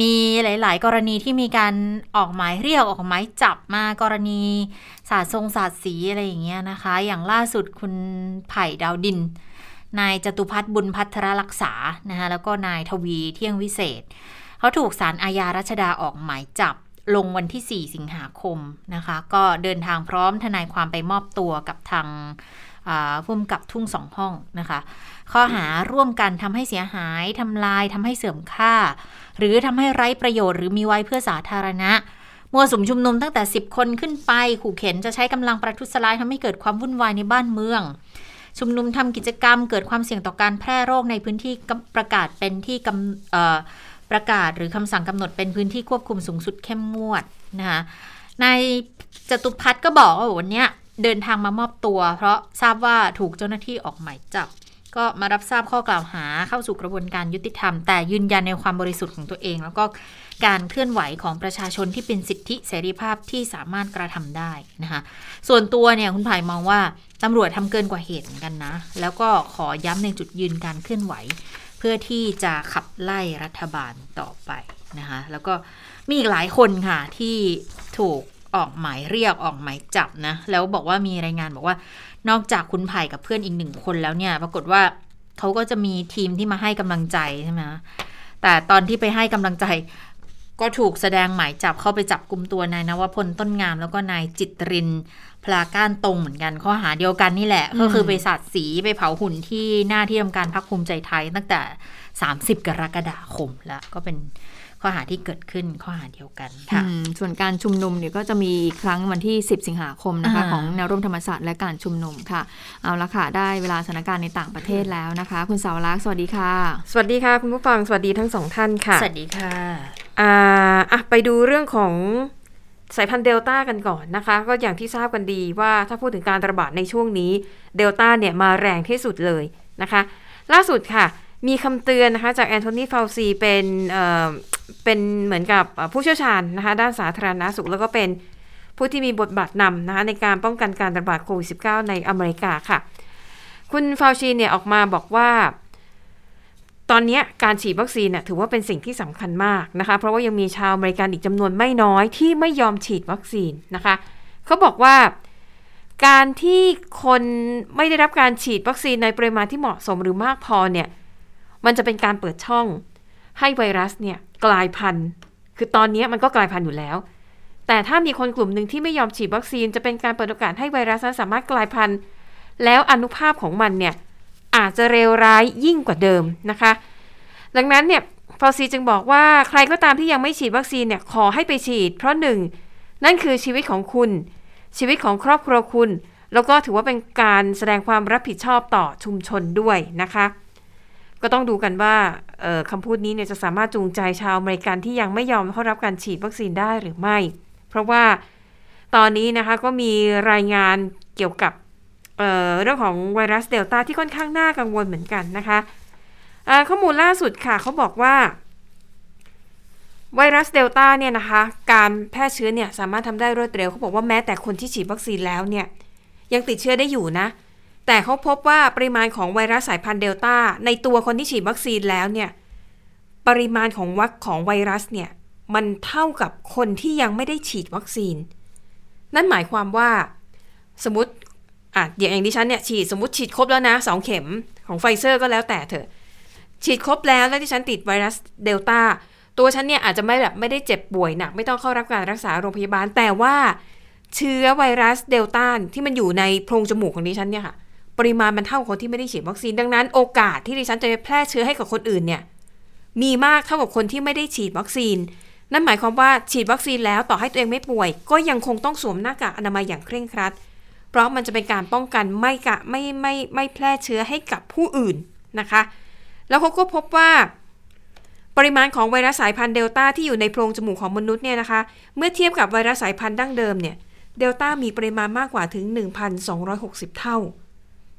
มีหลาย ๆ กรณีที่มีการออกหมายเรียกออกหมายจับมากรณีศาสตร์ทรงศาสตร์สีอะไรอย่างเงี้ยนะคะ อย่างล่าสุดคุณไผ่ดาวดิน นายจตุพัฒน์บุญพัทรรักษานะคะแล้วก็นายทวีเที่ยงวิเศษ เขาถูกสารอาญารัชดาออกหมายจับลงวันที่ 4 สิงหาคมนะคะ ก็เดินทางพร้อมทนายความไปมอบตัวกับทาง พุ่มกับทุ่งสองห้องนะคะ ข้อหาร่วมกันทำให้เสียหายทำลายทำให้เสื่อมค่า หรือทำให้ไร้ประโยชน์หรือมีไว้เพื่อสาธารณะมัวสุมชุมนุมตั้งแต่ 10 คนขึ้นไป ขู่เข็นจะใช้กำลังประทุษร้ายทำให้เกิดความวุ่นวายในบ้านเมือง ชุมนุมทำกิจกรรม เกิดความเสี่ยงต่อการแพร่โรคในพื้นที่ประกาศเป็นที่กำประกาศหรือคำสั่งกำหนดเป็นพื้นที่ควบคุมสูงสุดเข้มงวดนะคะในจตุพัฒน์ก็บอกว่าวันนี้ เดินทางมามอบตัว เพราะทราบว่าถูกเจ้าหน้าที่ออกหมายจับ ก็มารับทราบข้อกล่าวหาเข้าสู่กระบวนการยุติธรรม แต่ยืนยันในความบริสุทธิ์ของตัวเอง แล้วก็การเคลื่อนไหวของประชาชนที่เป็นสิทธิเสรีภาพที่สามารถกระทำได้นะคะส่วนตัวเนี่ยคุณภายมองว่าตำรวจทำเกินกว่าเหตุเหมือนกันนะ แล้วก็ขอย้ำในจุดยืนการเคลื่อนไหว เพื่อที่จะขับไล่รัฐบาลต่อไปนะคะแล้วก็มีอีกหลายคนค่ะที่ถูก ออกหมายเรียกออกหมายจับนะ แล้วบอกว่ามีรายงานบอกว่านอกจากคุณไผ่กับเพื่อนอีกหนึ่งคนแล้วเนี่ย ปรากฏว่าเขาก็จะมีทีมที่มาให้กำลังใจใช่ไหมแต่ตอนที่ไปให้กำลังใจ ก็ถูกแสดงหมายจับเข้าไปจับกลุ่มตัวนายนวพลต้นงาม แล้วก็นายจิตรินพลาก้านตรงเหมือนกันข้อหาเดียวกันนี่แหละ ก็คือไปสาดสีไปเผาหุ่นที่หน้าที่ทำการพักภูมิใจไทยตั้งแต่ 30 กรกฎาคมแล้วก็เป็น ข้อหาที่เกิดขึ้นข้อหาเดียวกันค่ะส่วนการชุมนุมเนี่ยก็จะมีครั้งวันที่ 10 สิงหาคมนะคะของแนวร่วมธรรมศาสตร์และการชุมนุมค่ะ เอาละค่ะ ได้เวลาสถานการณ์ในต่างประเทศแล้วนะคะ คุณสาวรักษ์สวัสดีค่ะ สวัสดีค่ะ คุณผู้ฟังสวัสดีทั้งสองท่านค่ะ สวัสดีค่ะอ่าอะไปดูเรื่องของสายพันธุ์เดลต้ากันก่อนนะคะ ก็อย่างที่ทราบกันดีว่าถ้าพูดถึงการระบาดในช่วงนี้เดลต้าเนี่ยมาแรงที่สุดเลยนะคะ ล่าสุดค่ะ มีคำเตือนนะคะจากแอนโทนี เฟาซีเป็นเอ่อเป็นเหมือนกับผู้เชี่ยวชาญนะคะด้านสาธารณสุขแล้วก็เป็นผู้ที่มีบทบาทนำนะคะในการป้องกันการระบาดโควิด -19 ในอเมริกาค่ะ คุณเฟาซีเนี่ยออกมาบอกว่า ตอนนี้การฉีดวัคซีนเนี่ยถือว่าเป็นสิ่งที่สำคัญมากนะคะ เพราะว่ายังมีชาวอเมริกันอีกจำนวนไม่น้อยที่ไม่ยอมฉีดวัคซีนนะคะเขาบอกว่าการที่คนไม่ได้รับการฉีดวัคซีนในปริมาณที่เหมาะสมหรือมากพอเนี่ย มันจะเป็นการเปิดช่อง ให้ไวรัสเนี่ยกลายพันธุ์ คือตอนนี้มันก็กลายพันธุ์อยู่แล้ว แต่ถ้ามีคนกลุ่มหนึ่งที่ไม่ยอมฉีดวัคซีนจะเป็นการเปิดโอกาสให้ไวรัสนั้นสามารถกลายพันธุ์ แล้วอนุภาพของมันเนี่ยอาจจะเร็วร้ายยิ่งกว่าเดิมนะคะ ดังนั้นเนี่ยฟอซีจึงบอกว่าใครก็ตามที่ยังไม่ฉีดวัคซีนเนี่ยขอให้ไปฉีด เพราะหนึ่งนั่นคือชีวิตของคุณ ชีวิตของครอบครัวคุณ แล้วก็ถือว่าเป็นการแสดงความรับผิดชอบต่อชุมชนด้วยนะคะ ก็ต้องดูกันว่าคำพูดนี้เนี่ยจะสามารถจูงใจชาวอเมริกันที่ยังไม่ยอมเข้ารับการฉีดวัคซีนได้หรือไม่ เพราะว่าตอนนี้นะคะก็มีรายงานเกี่ยวกับเเรื่องของไวรัสเดลต้าที่ค่อนข้างน่ากังวลเหมือนกันนะคะข้อมูลล่าสุดค่ะเขาบอกว่า ไวรัสเดลต้าเนี่ยนะคะการแพร่เชื้อเนี่ยสามารถทำได้รวดเร็วเขาบอกว่าแม้แต่คนที่ฉีดวัคซีนแล้วเนี่ยยังติดเชื้อได้อยู่นะ แต่เขาพบว่าปริมาณของไวรัสสายพันธุ์เดลต้าในตัวคนที่ฉีดวัคซีนแล้วเนี่ยปริมาณของวัคของไวรัสเนี่ยมันเท่ากับคนที่ยังไม่ได้ฉีดวัคซีน นั่นหมายความว่าสมมติอะอย่างดิฉันเนี่ยฉีดสมมติฉีดครบแล้วนะสองเข็มของไฟเซอร์ก็แล้วแต่เถอะ ฉีดครบแล้วแล้วที่ฉันติดไวรัสเดลต้าตัวฉันเนี่ยอาจจะไม่แบบไม่ได้เจ็บป่วยหนักไม่ต้องเข้ารับการรักษาโรงพยาบาลแต่ว่าเชื้อไวรัสเดลต้าที่มันอยู่ในโพรงจมูกของดิฉันเนี่ยค่ะ ปริมาณมันเท่าคนที่ไม่ได้ฉีดวัคซีนดังนั้น โอกาสที่ดิฉันจะไปแพร่เชื้อให้กับคนอื่นเนี่ยมีมากเท่ากับคนที่ไม่ได้ฉีดวัคซีน นั่นหมายความว่าฉีดวัคซีนแล้วต่อให้ตัวเองไม่ป่วย ก็ยังคงต้องสวมหน้ากากอนามัยอย่างเคร่งครัด เพราะมันจะเป็นการป้องกันไม่กะไม่ไม่ไม่แพร่เชื้อให้กับผู้อื่นนะคะ แล้วเขาก็พบว่าปริมาณของไวรัสสายพันธุ์เดลต้าที่อยู่ในโพรงจมูกของมนุษย์เนี่ยนะคะ เมื่อเทียบกับไวรัสสายพันธุ์ดั้งเดิมเนี่ย เดลต้ามีปริมาณมากกว่าถึง 1,260 เท่า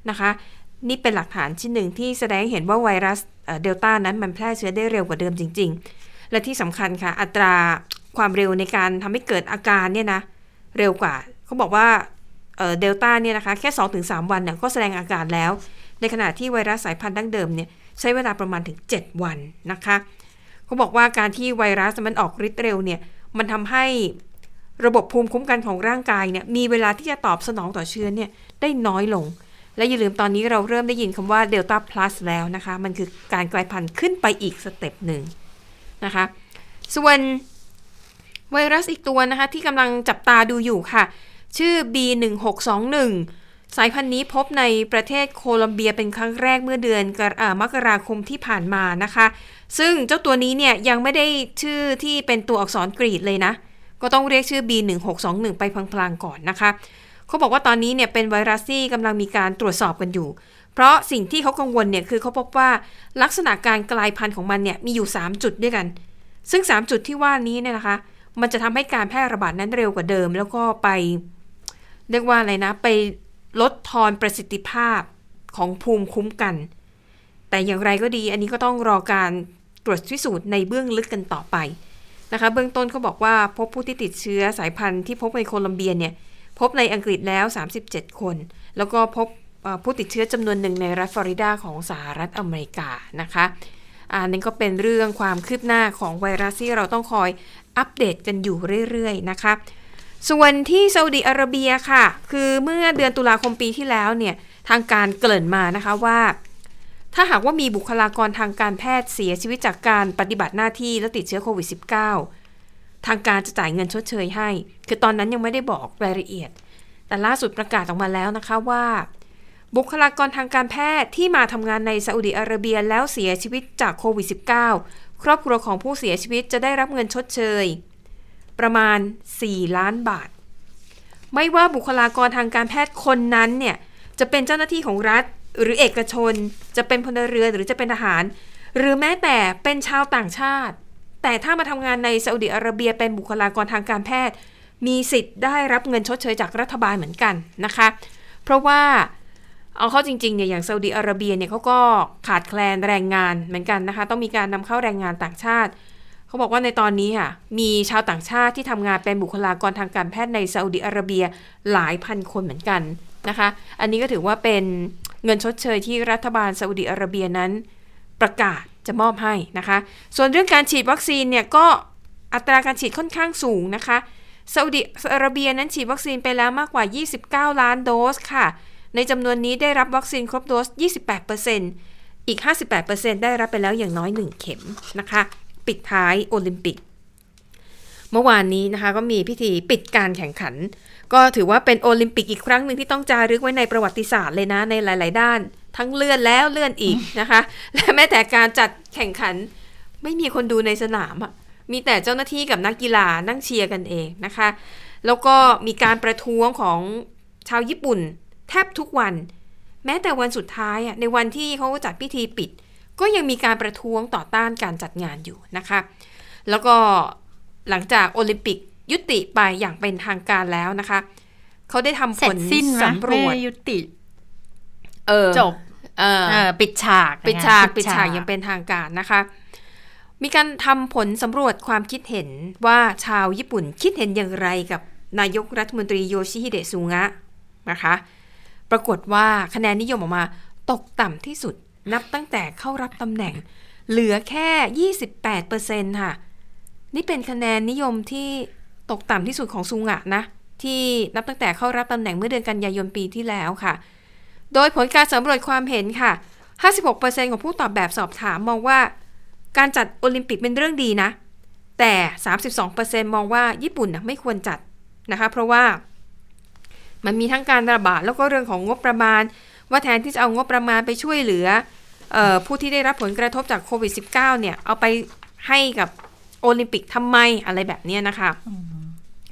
นะคะ นี่เป็นหลักฐานชิ้นหนึ่งที่แสดงเห็นว่าไวรัสเดลต้านั้นมันแพร่เชื้อได้เร็วกว่าเดิมจริง ๆ และที่สำคัญค่ะ อัตราความเร็วในการทำให้เกิดอาการเนี่ยนะเร็วกว่าเขาบอกว่าเดลต้าเนี่ยนะคะแค่ 2-3 วันเนี่ยก็แสดงอาการแล้ว ในขณะที่ไวรัสสายพันธุ์ดั้งเดิมเนี่ยใช้เวลาประมาณถึง 7 วันนะคะเขาบอกว่าการที่ไวรัสมันออกฤทธิ์เร็วเนี่ยมันทำให้ระบบภูมิคุ้มกันของร่างกายเนี่ยมีเวลาที่จะตอบสนองต่อเชื้อเนี่ยได้น้อยลง และอย่าลืมตอนนี้เราเริ่มได้ยินคำว่าเดลต้าพลัสแล้วนะคะ มันคือการกลายพันธุ์ขึ้นไปอีก step หนึ่งนะคะ ส่วนไวรัสอีกตัวนะคะ ที่กำลังจับตาดูอยู่ค่ะ ชื่อ B1621 สายพันธุ์นี้พบในประเทศโคลอมเบียเป็นครั้งแรกเมื่อเดือนมกราคมที่ผ่านมานะคะ ซึ่งเจ้าตัวนี้เนี่ยยังไม่ได้ชื่อที่เป็นตัวอักษรกรีกเลยนะ ก็ต้องเรียกชื่อ B1621 ไปพลางๆก่อนนะคะ เขาบอกว่าตอนนี้เนี่ยเป็นไวรัสที่กำลังมีการตรวจสอบกันอยู่ เพราะสิ่งที่เขากังวลเนี่ยคือเขาพบว่าลักษณะการกลายพันธุ์ของมันเนี่ยมีอยู่ 3 จุดด้วยกัน ซึ่ง 3 จุดที่ว่านี้เนี่ยนะคะ มันจะทำให้การแพร่ระบาดนั้นเร็วกว่าเดิม แล้วก็ไปเรียกว่าอะไรนะไปลดทอนประสิทธิภาพของภูมิคุ้มกัน แต่อย่างไรก็ดี อันนี้ก็ต้องรอการตรวจพิสูจน์ในเบื้องลึกกันต่อไปนะคะ เบื้องต้นเขาบอกว่าพบผู้ที่ติดเชื้อสายพันธุ์ที่พบในโคลัมเบียเนี่ย พบในอังกฤษแล้ว 37 คน แล้วก็พบผู้ติดเชื้อจำนวนหนึ่งในรัฐฟลอริดาของสหรัฐอเมริกานะคะอันนี้ก็เป็นเรื่องความคืบหน้าของไวรัสที่เราต้องคอยอัปเดตกันอยู่เรื่อยๆนะคะ ส่วนที่ซาอุดิอาระเบียค่ะ คือเมื่อเดือนตุลาคมปีที่แล้วเนี่ยทางการเกริ่นมานะคะว่า ถ้าหากว่ามีบุคลากรทางการแพทย์เสียชีวิตจากการปฏิบัติหน้าที่และติดเชื้อโควิด -19 ทางการจะจ่ายเงินชดเชยให้ คือตอนนั้นยังไม่ได้บอกรายละเอียด แต่ล่าสุดประกาศออกมาแล้วนะคะว่า บุคลากรทางการแพทย์ที่มาทำงานในซาอุดิอาระเบียแล้วเสียชีวิตจากโควิด -19 ครอบครัวของผู้เสียชีวิตจะได้รับเงินชดเชย ประมาณ 4 ล้านบาท ไม่ว่าบุคลากรทางการแพทย์คนนั้นเนี่ยจะเป็นเจ้าหน้าที่ของรัฐหรือเอกชน จะเป็นพลเรือนหรือจะเป็นทหาร หรือแม้แต่เป็นชาวต่างชาติ แต่ถ้ามาทำงานในซาอุดิอาระเบียเป็นบุคลากรทางการแพทย์ มีสิทธิ์ได้รับเงินชดเชยจากรัฐบาลเหมือนกันนะคะ เพราะว่าเอาเข้าจริงๆเนี่ยอย่างซาอุดิอาระเบียเนี่ยเขาก็ขาดแคลนแรงงานเหมือนกันนะคะ ต้องมีการนำเข้าแรงงานต่างชาติ เขาบอกว่าในตอนนี้ค่ะ มีชาวต่างชาติที่ทำงานเป็นบุคลากรทางการแพทย์ในซาอุดิอาระเบียหลายพันคนเหมือนกันนะคะ อันนี้ก็ถือว่าเป็นเงินชดเชยที่รัฐบาลซาอุดิอาระเบียนั้นประกาศ จะมอบให้นะคะ ส่วนเรื่องการฉีดวัคซีนเนี่ยก็อัตราการฉีดค่อนข้างสูงนะคะซาอุดิอาระเบียนั้นฉีดวัคซีนไปแล้วมากกว่า 29 ล้านโดสค่ะ ในจำนวนนี้ได้รับวัคซีนครบโดส 28%อีก 58%ได้รับไปแล้วอย่างน้อย 1 เข็มนะคะ ปิดท้ายโอลิมปิก เมื่อวานนี้นะคะก็มีพิธีปิดการแข่งขัน ก็ถือว่าเป็นโอลิมปิกอีกครั้งหนึ่งที่ต้องจารึกไว้ในประวัติศาสตร์เลยนะในหลาย ๆ ด้าน ทั้งเลื่อนแล้วเลื่อนอีกนะคะ และแม้แต่การจัดแข่งขันไม่มีคนดูในสนามอะมีแต่เจ้าหน้าที่กับนักกีฬานั่งเชียร์กันเองนะคะ แล้วก็มีการประท้วงของชาวญี่ปุ่น แทบทุกวัน แม้แต่วันสุดท้ายอะในวันที่เขาจัดพิธีปิด ก็ยังมีการประท้วงต่อต้านการจัดงานอยู่นะคะ แล้วก็หลังจากโอลิมปิกยุติไปอย่างเป็นทางการแล้วนะคะ เขาได้ทำเสผร็จลสิ้นไหมสำรวจไม่ยุติ เออจบเออเออ ปิดฉากปิดฉากนะปิดฉากอย่างเป็นทางการนะคะ มีการทำผลสำรวจความคิดเห็นว่าชาวญี่ปุ่นคิดเห็นอย่างไรกับนายกรัฐมนตรีโยชิฮิเดะซูงะนะคะ ปรากฏว่าคะแนนนิยมออกมาตกต่ำที่สุดนับตั้งแต่เข้ารับตำแหน่ง เหลือแค่ 28%ค่ะ นี่เป็นคะแนนนิยมที่ตกต่ำที่สุดของซูงะนะ ที่นับตั้งแต่เข้ารับตำแหน่งเมื่อเดือนกันยายนปีที่แล้วค่ะ โดยผลการสำรวจความเห็นค่ะ 56%ของผู้ตอบแบบสอบถามมองว่า การจัดโอลิมปิกเป็นเรื่องดีนะ แต่ 32%มองว่าญี่ปุ่นนะไม่ควรจัดนะคะ เพราะว่ามันมีทั้งการระบาดแล้วก็เรื่องของงบประมาณ ว่าแทนที่จะเอางบประมาณไปช่วยเหลือออผู้ที่ได้รับผลกระทบจากโควิด -19 เนี่ย เอาไปให้กับโอลิมปิกทำไมอะไรแบบนี้นะคะ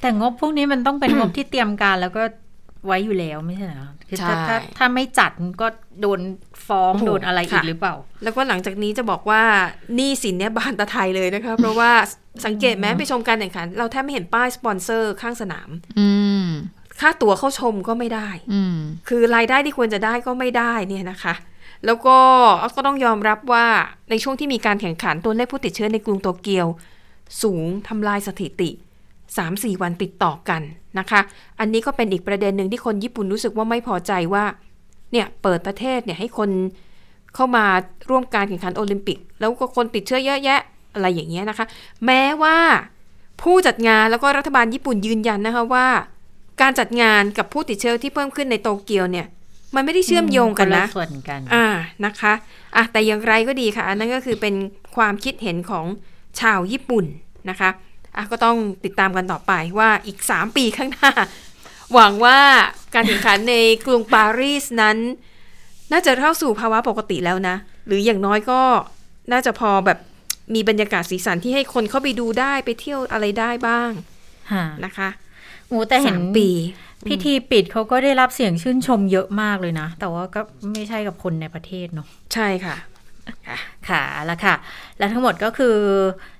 แต่งบพวกนี้มันต้องเป็นงบที่เตรียมการแล้วก็ ไว้อยู่แล้วไม่ใช่เหรอคือถ้าใช่ถ้าถ้าไม่จัดก็โดนฟ้องโอ้โหโดนอะไรอีกค่ะหรือเปล่า แล้วก็หลังจากนี้จะบอกว่าหนี้สินเนี่ยบานตะไทยเลยนะคะ เพราะว่าสังเกตไหมไปชมการแข่งขัน เราแทบไม่เห็นป้ายสปอนเซอร์ข้างสนาม อืมค่าตั๋วเข้าชมก็ไม่ได้อืมคือรายได้ที่ควรจะได้ก็ไม่ได้เนี่ยนะคะ แล้วก็ก็ต้องยอมรับว่าในช่วงที่มีการแข่งขันตัวเลขผู้ติดเชื้อในกรุงโตเกียว สูงทำลายสถิติ 3-4 วันติดต่อกันนะคะ อันนี้ก็เป็นอีกประเด็นหนึ่งที่คนญี่ปุ่นรู้สึกว่าไม่พอใจว่าเนี่ยเปิดประเทศเนี่ยให้คนเข้ามาร่วมการแข่งขันโอลิมปิก แล้วก็คนติดเชื้อเยอะแยะอะไรอย่างเงี้ยนะคะ แม้ว่าผู้จัดงานแล้วก็รัฐบาลญี่ปุ่นยืนยันนะคะว่า การจัดงานกับผู้ติดเชื้อที่เพิ่มขึ้นในโตเกียวเนี่ย มันไม่ได้เชื่อมโยงกันนะคละส่วนกัน อ่านะคะอะแต่อย่างไรก็ดีค่ะ อันนั้นก็คือเป็นความคิดเห็นของชาวญี่ปุ่นนะคะ อะก็ต้องติดตามกันต่อไปว่าอีก 3 ปีข้างหน้า หวังว่าการแข่งขันในกรุงปารีสนั้น น่าจะเข้าสู่ภาวะปกติแล้วนะ หรืออย่างน้อยก็น่าจะพอแบบมีบรรยากาศสีสันที่ให้คนเข้าไปดูได้ไปเที่ยวอะไรได้บ้างค่ะนะคะโอ้แต่เห็นสามปี พิธีปิดเขาก็ได้รับเสียงชื่นชมเยอะมากเลยนะ แต่ว่าก็ไม่ใช่กับคนในประเทศเนาะใช่ค่ะ ค่ะแล้วค่ะ และทั้งหมดก็คือ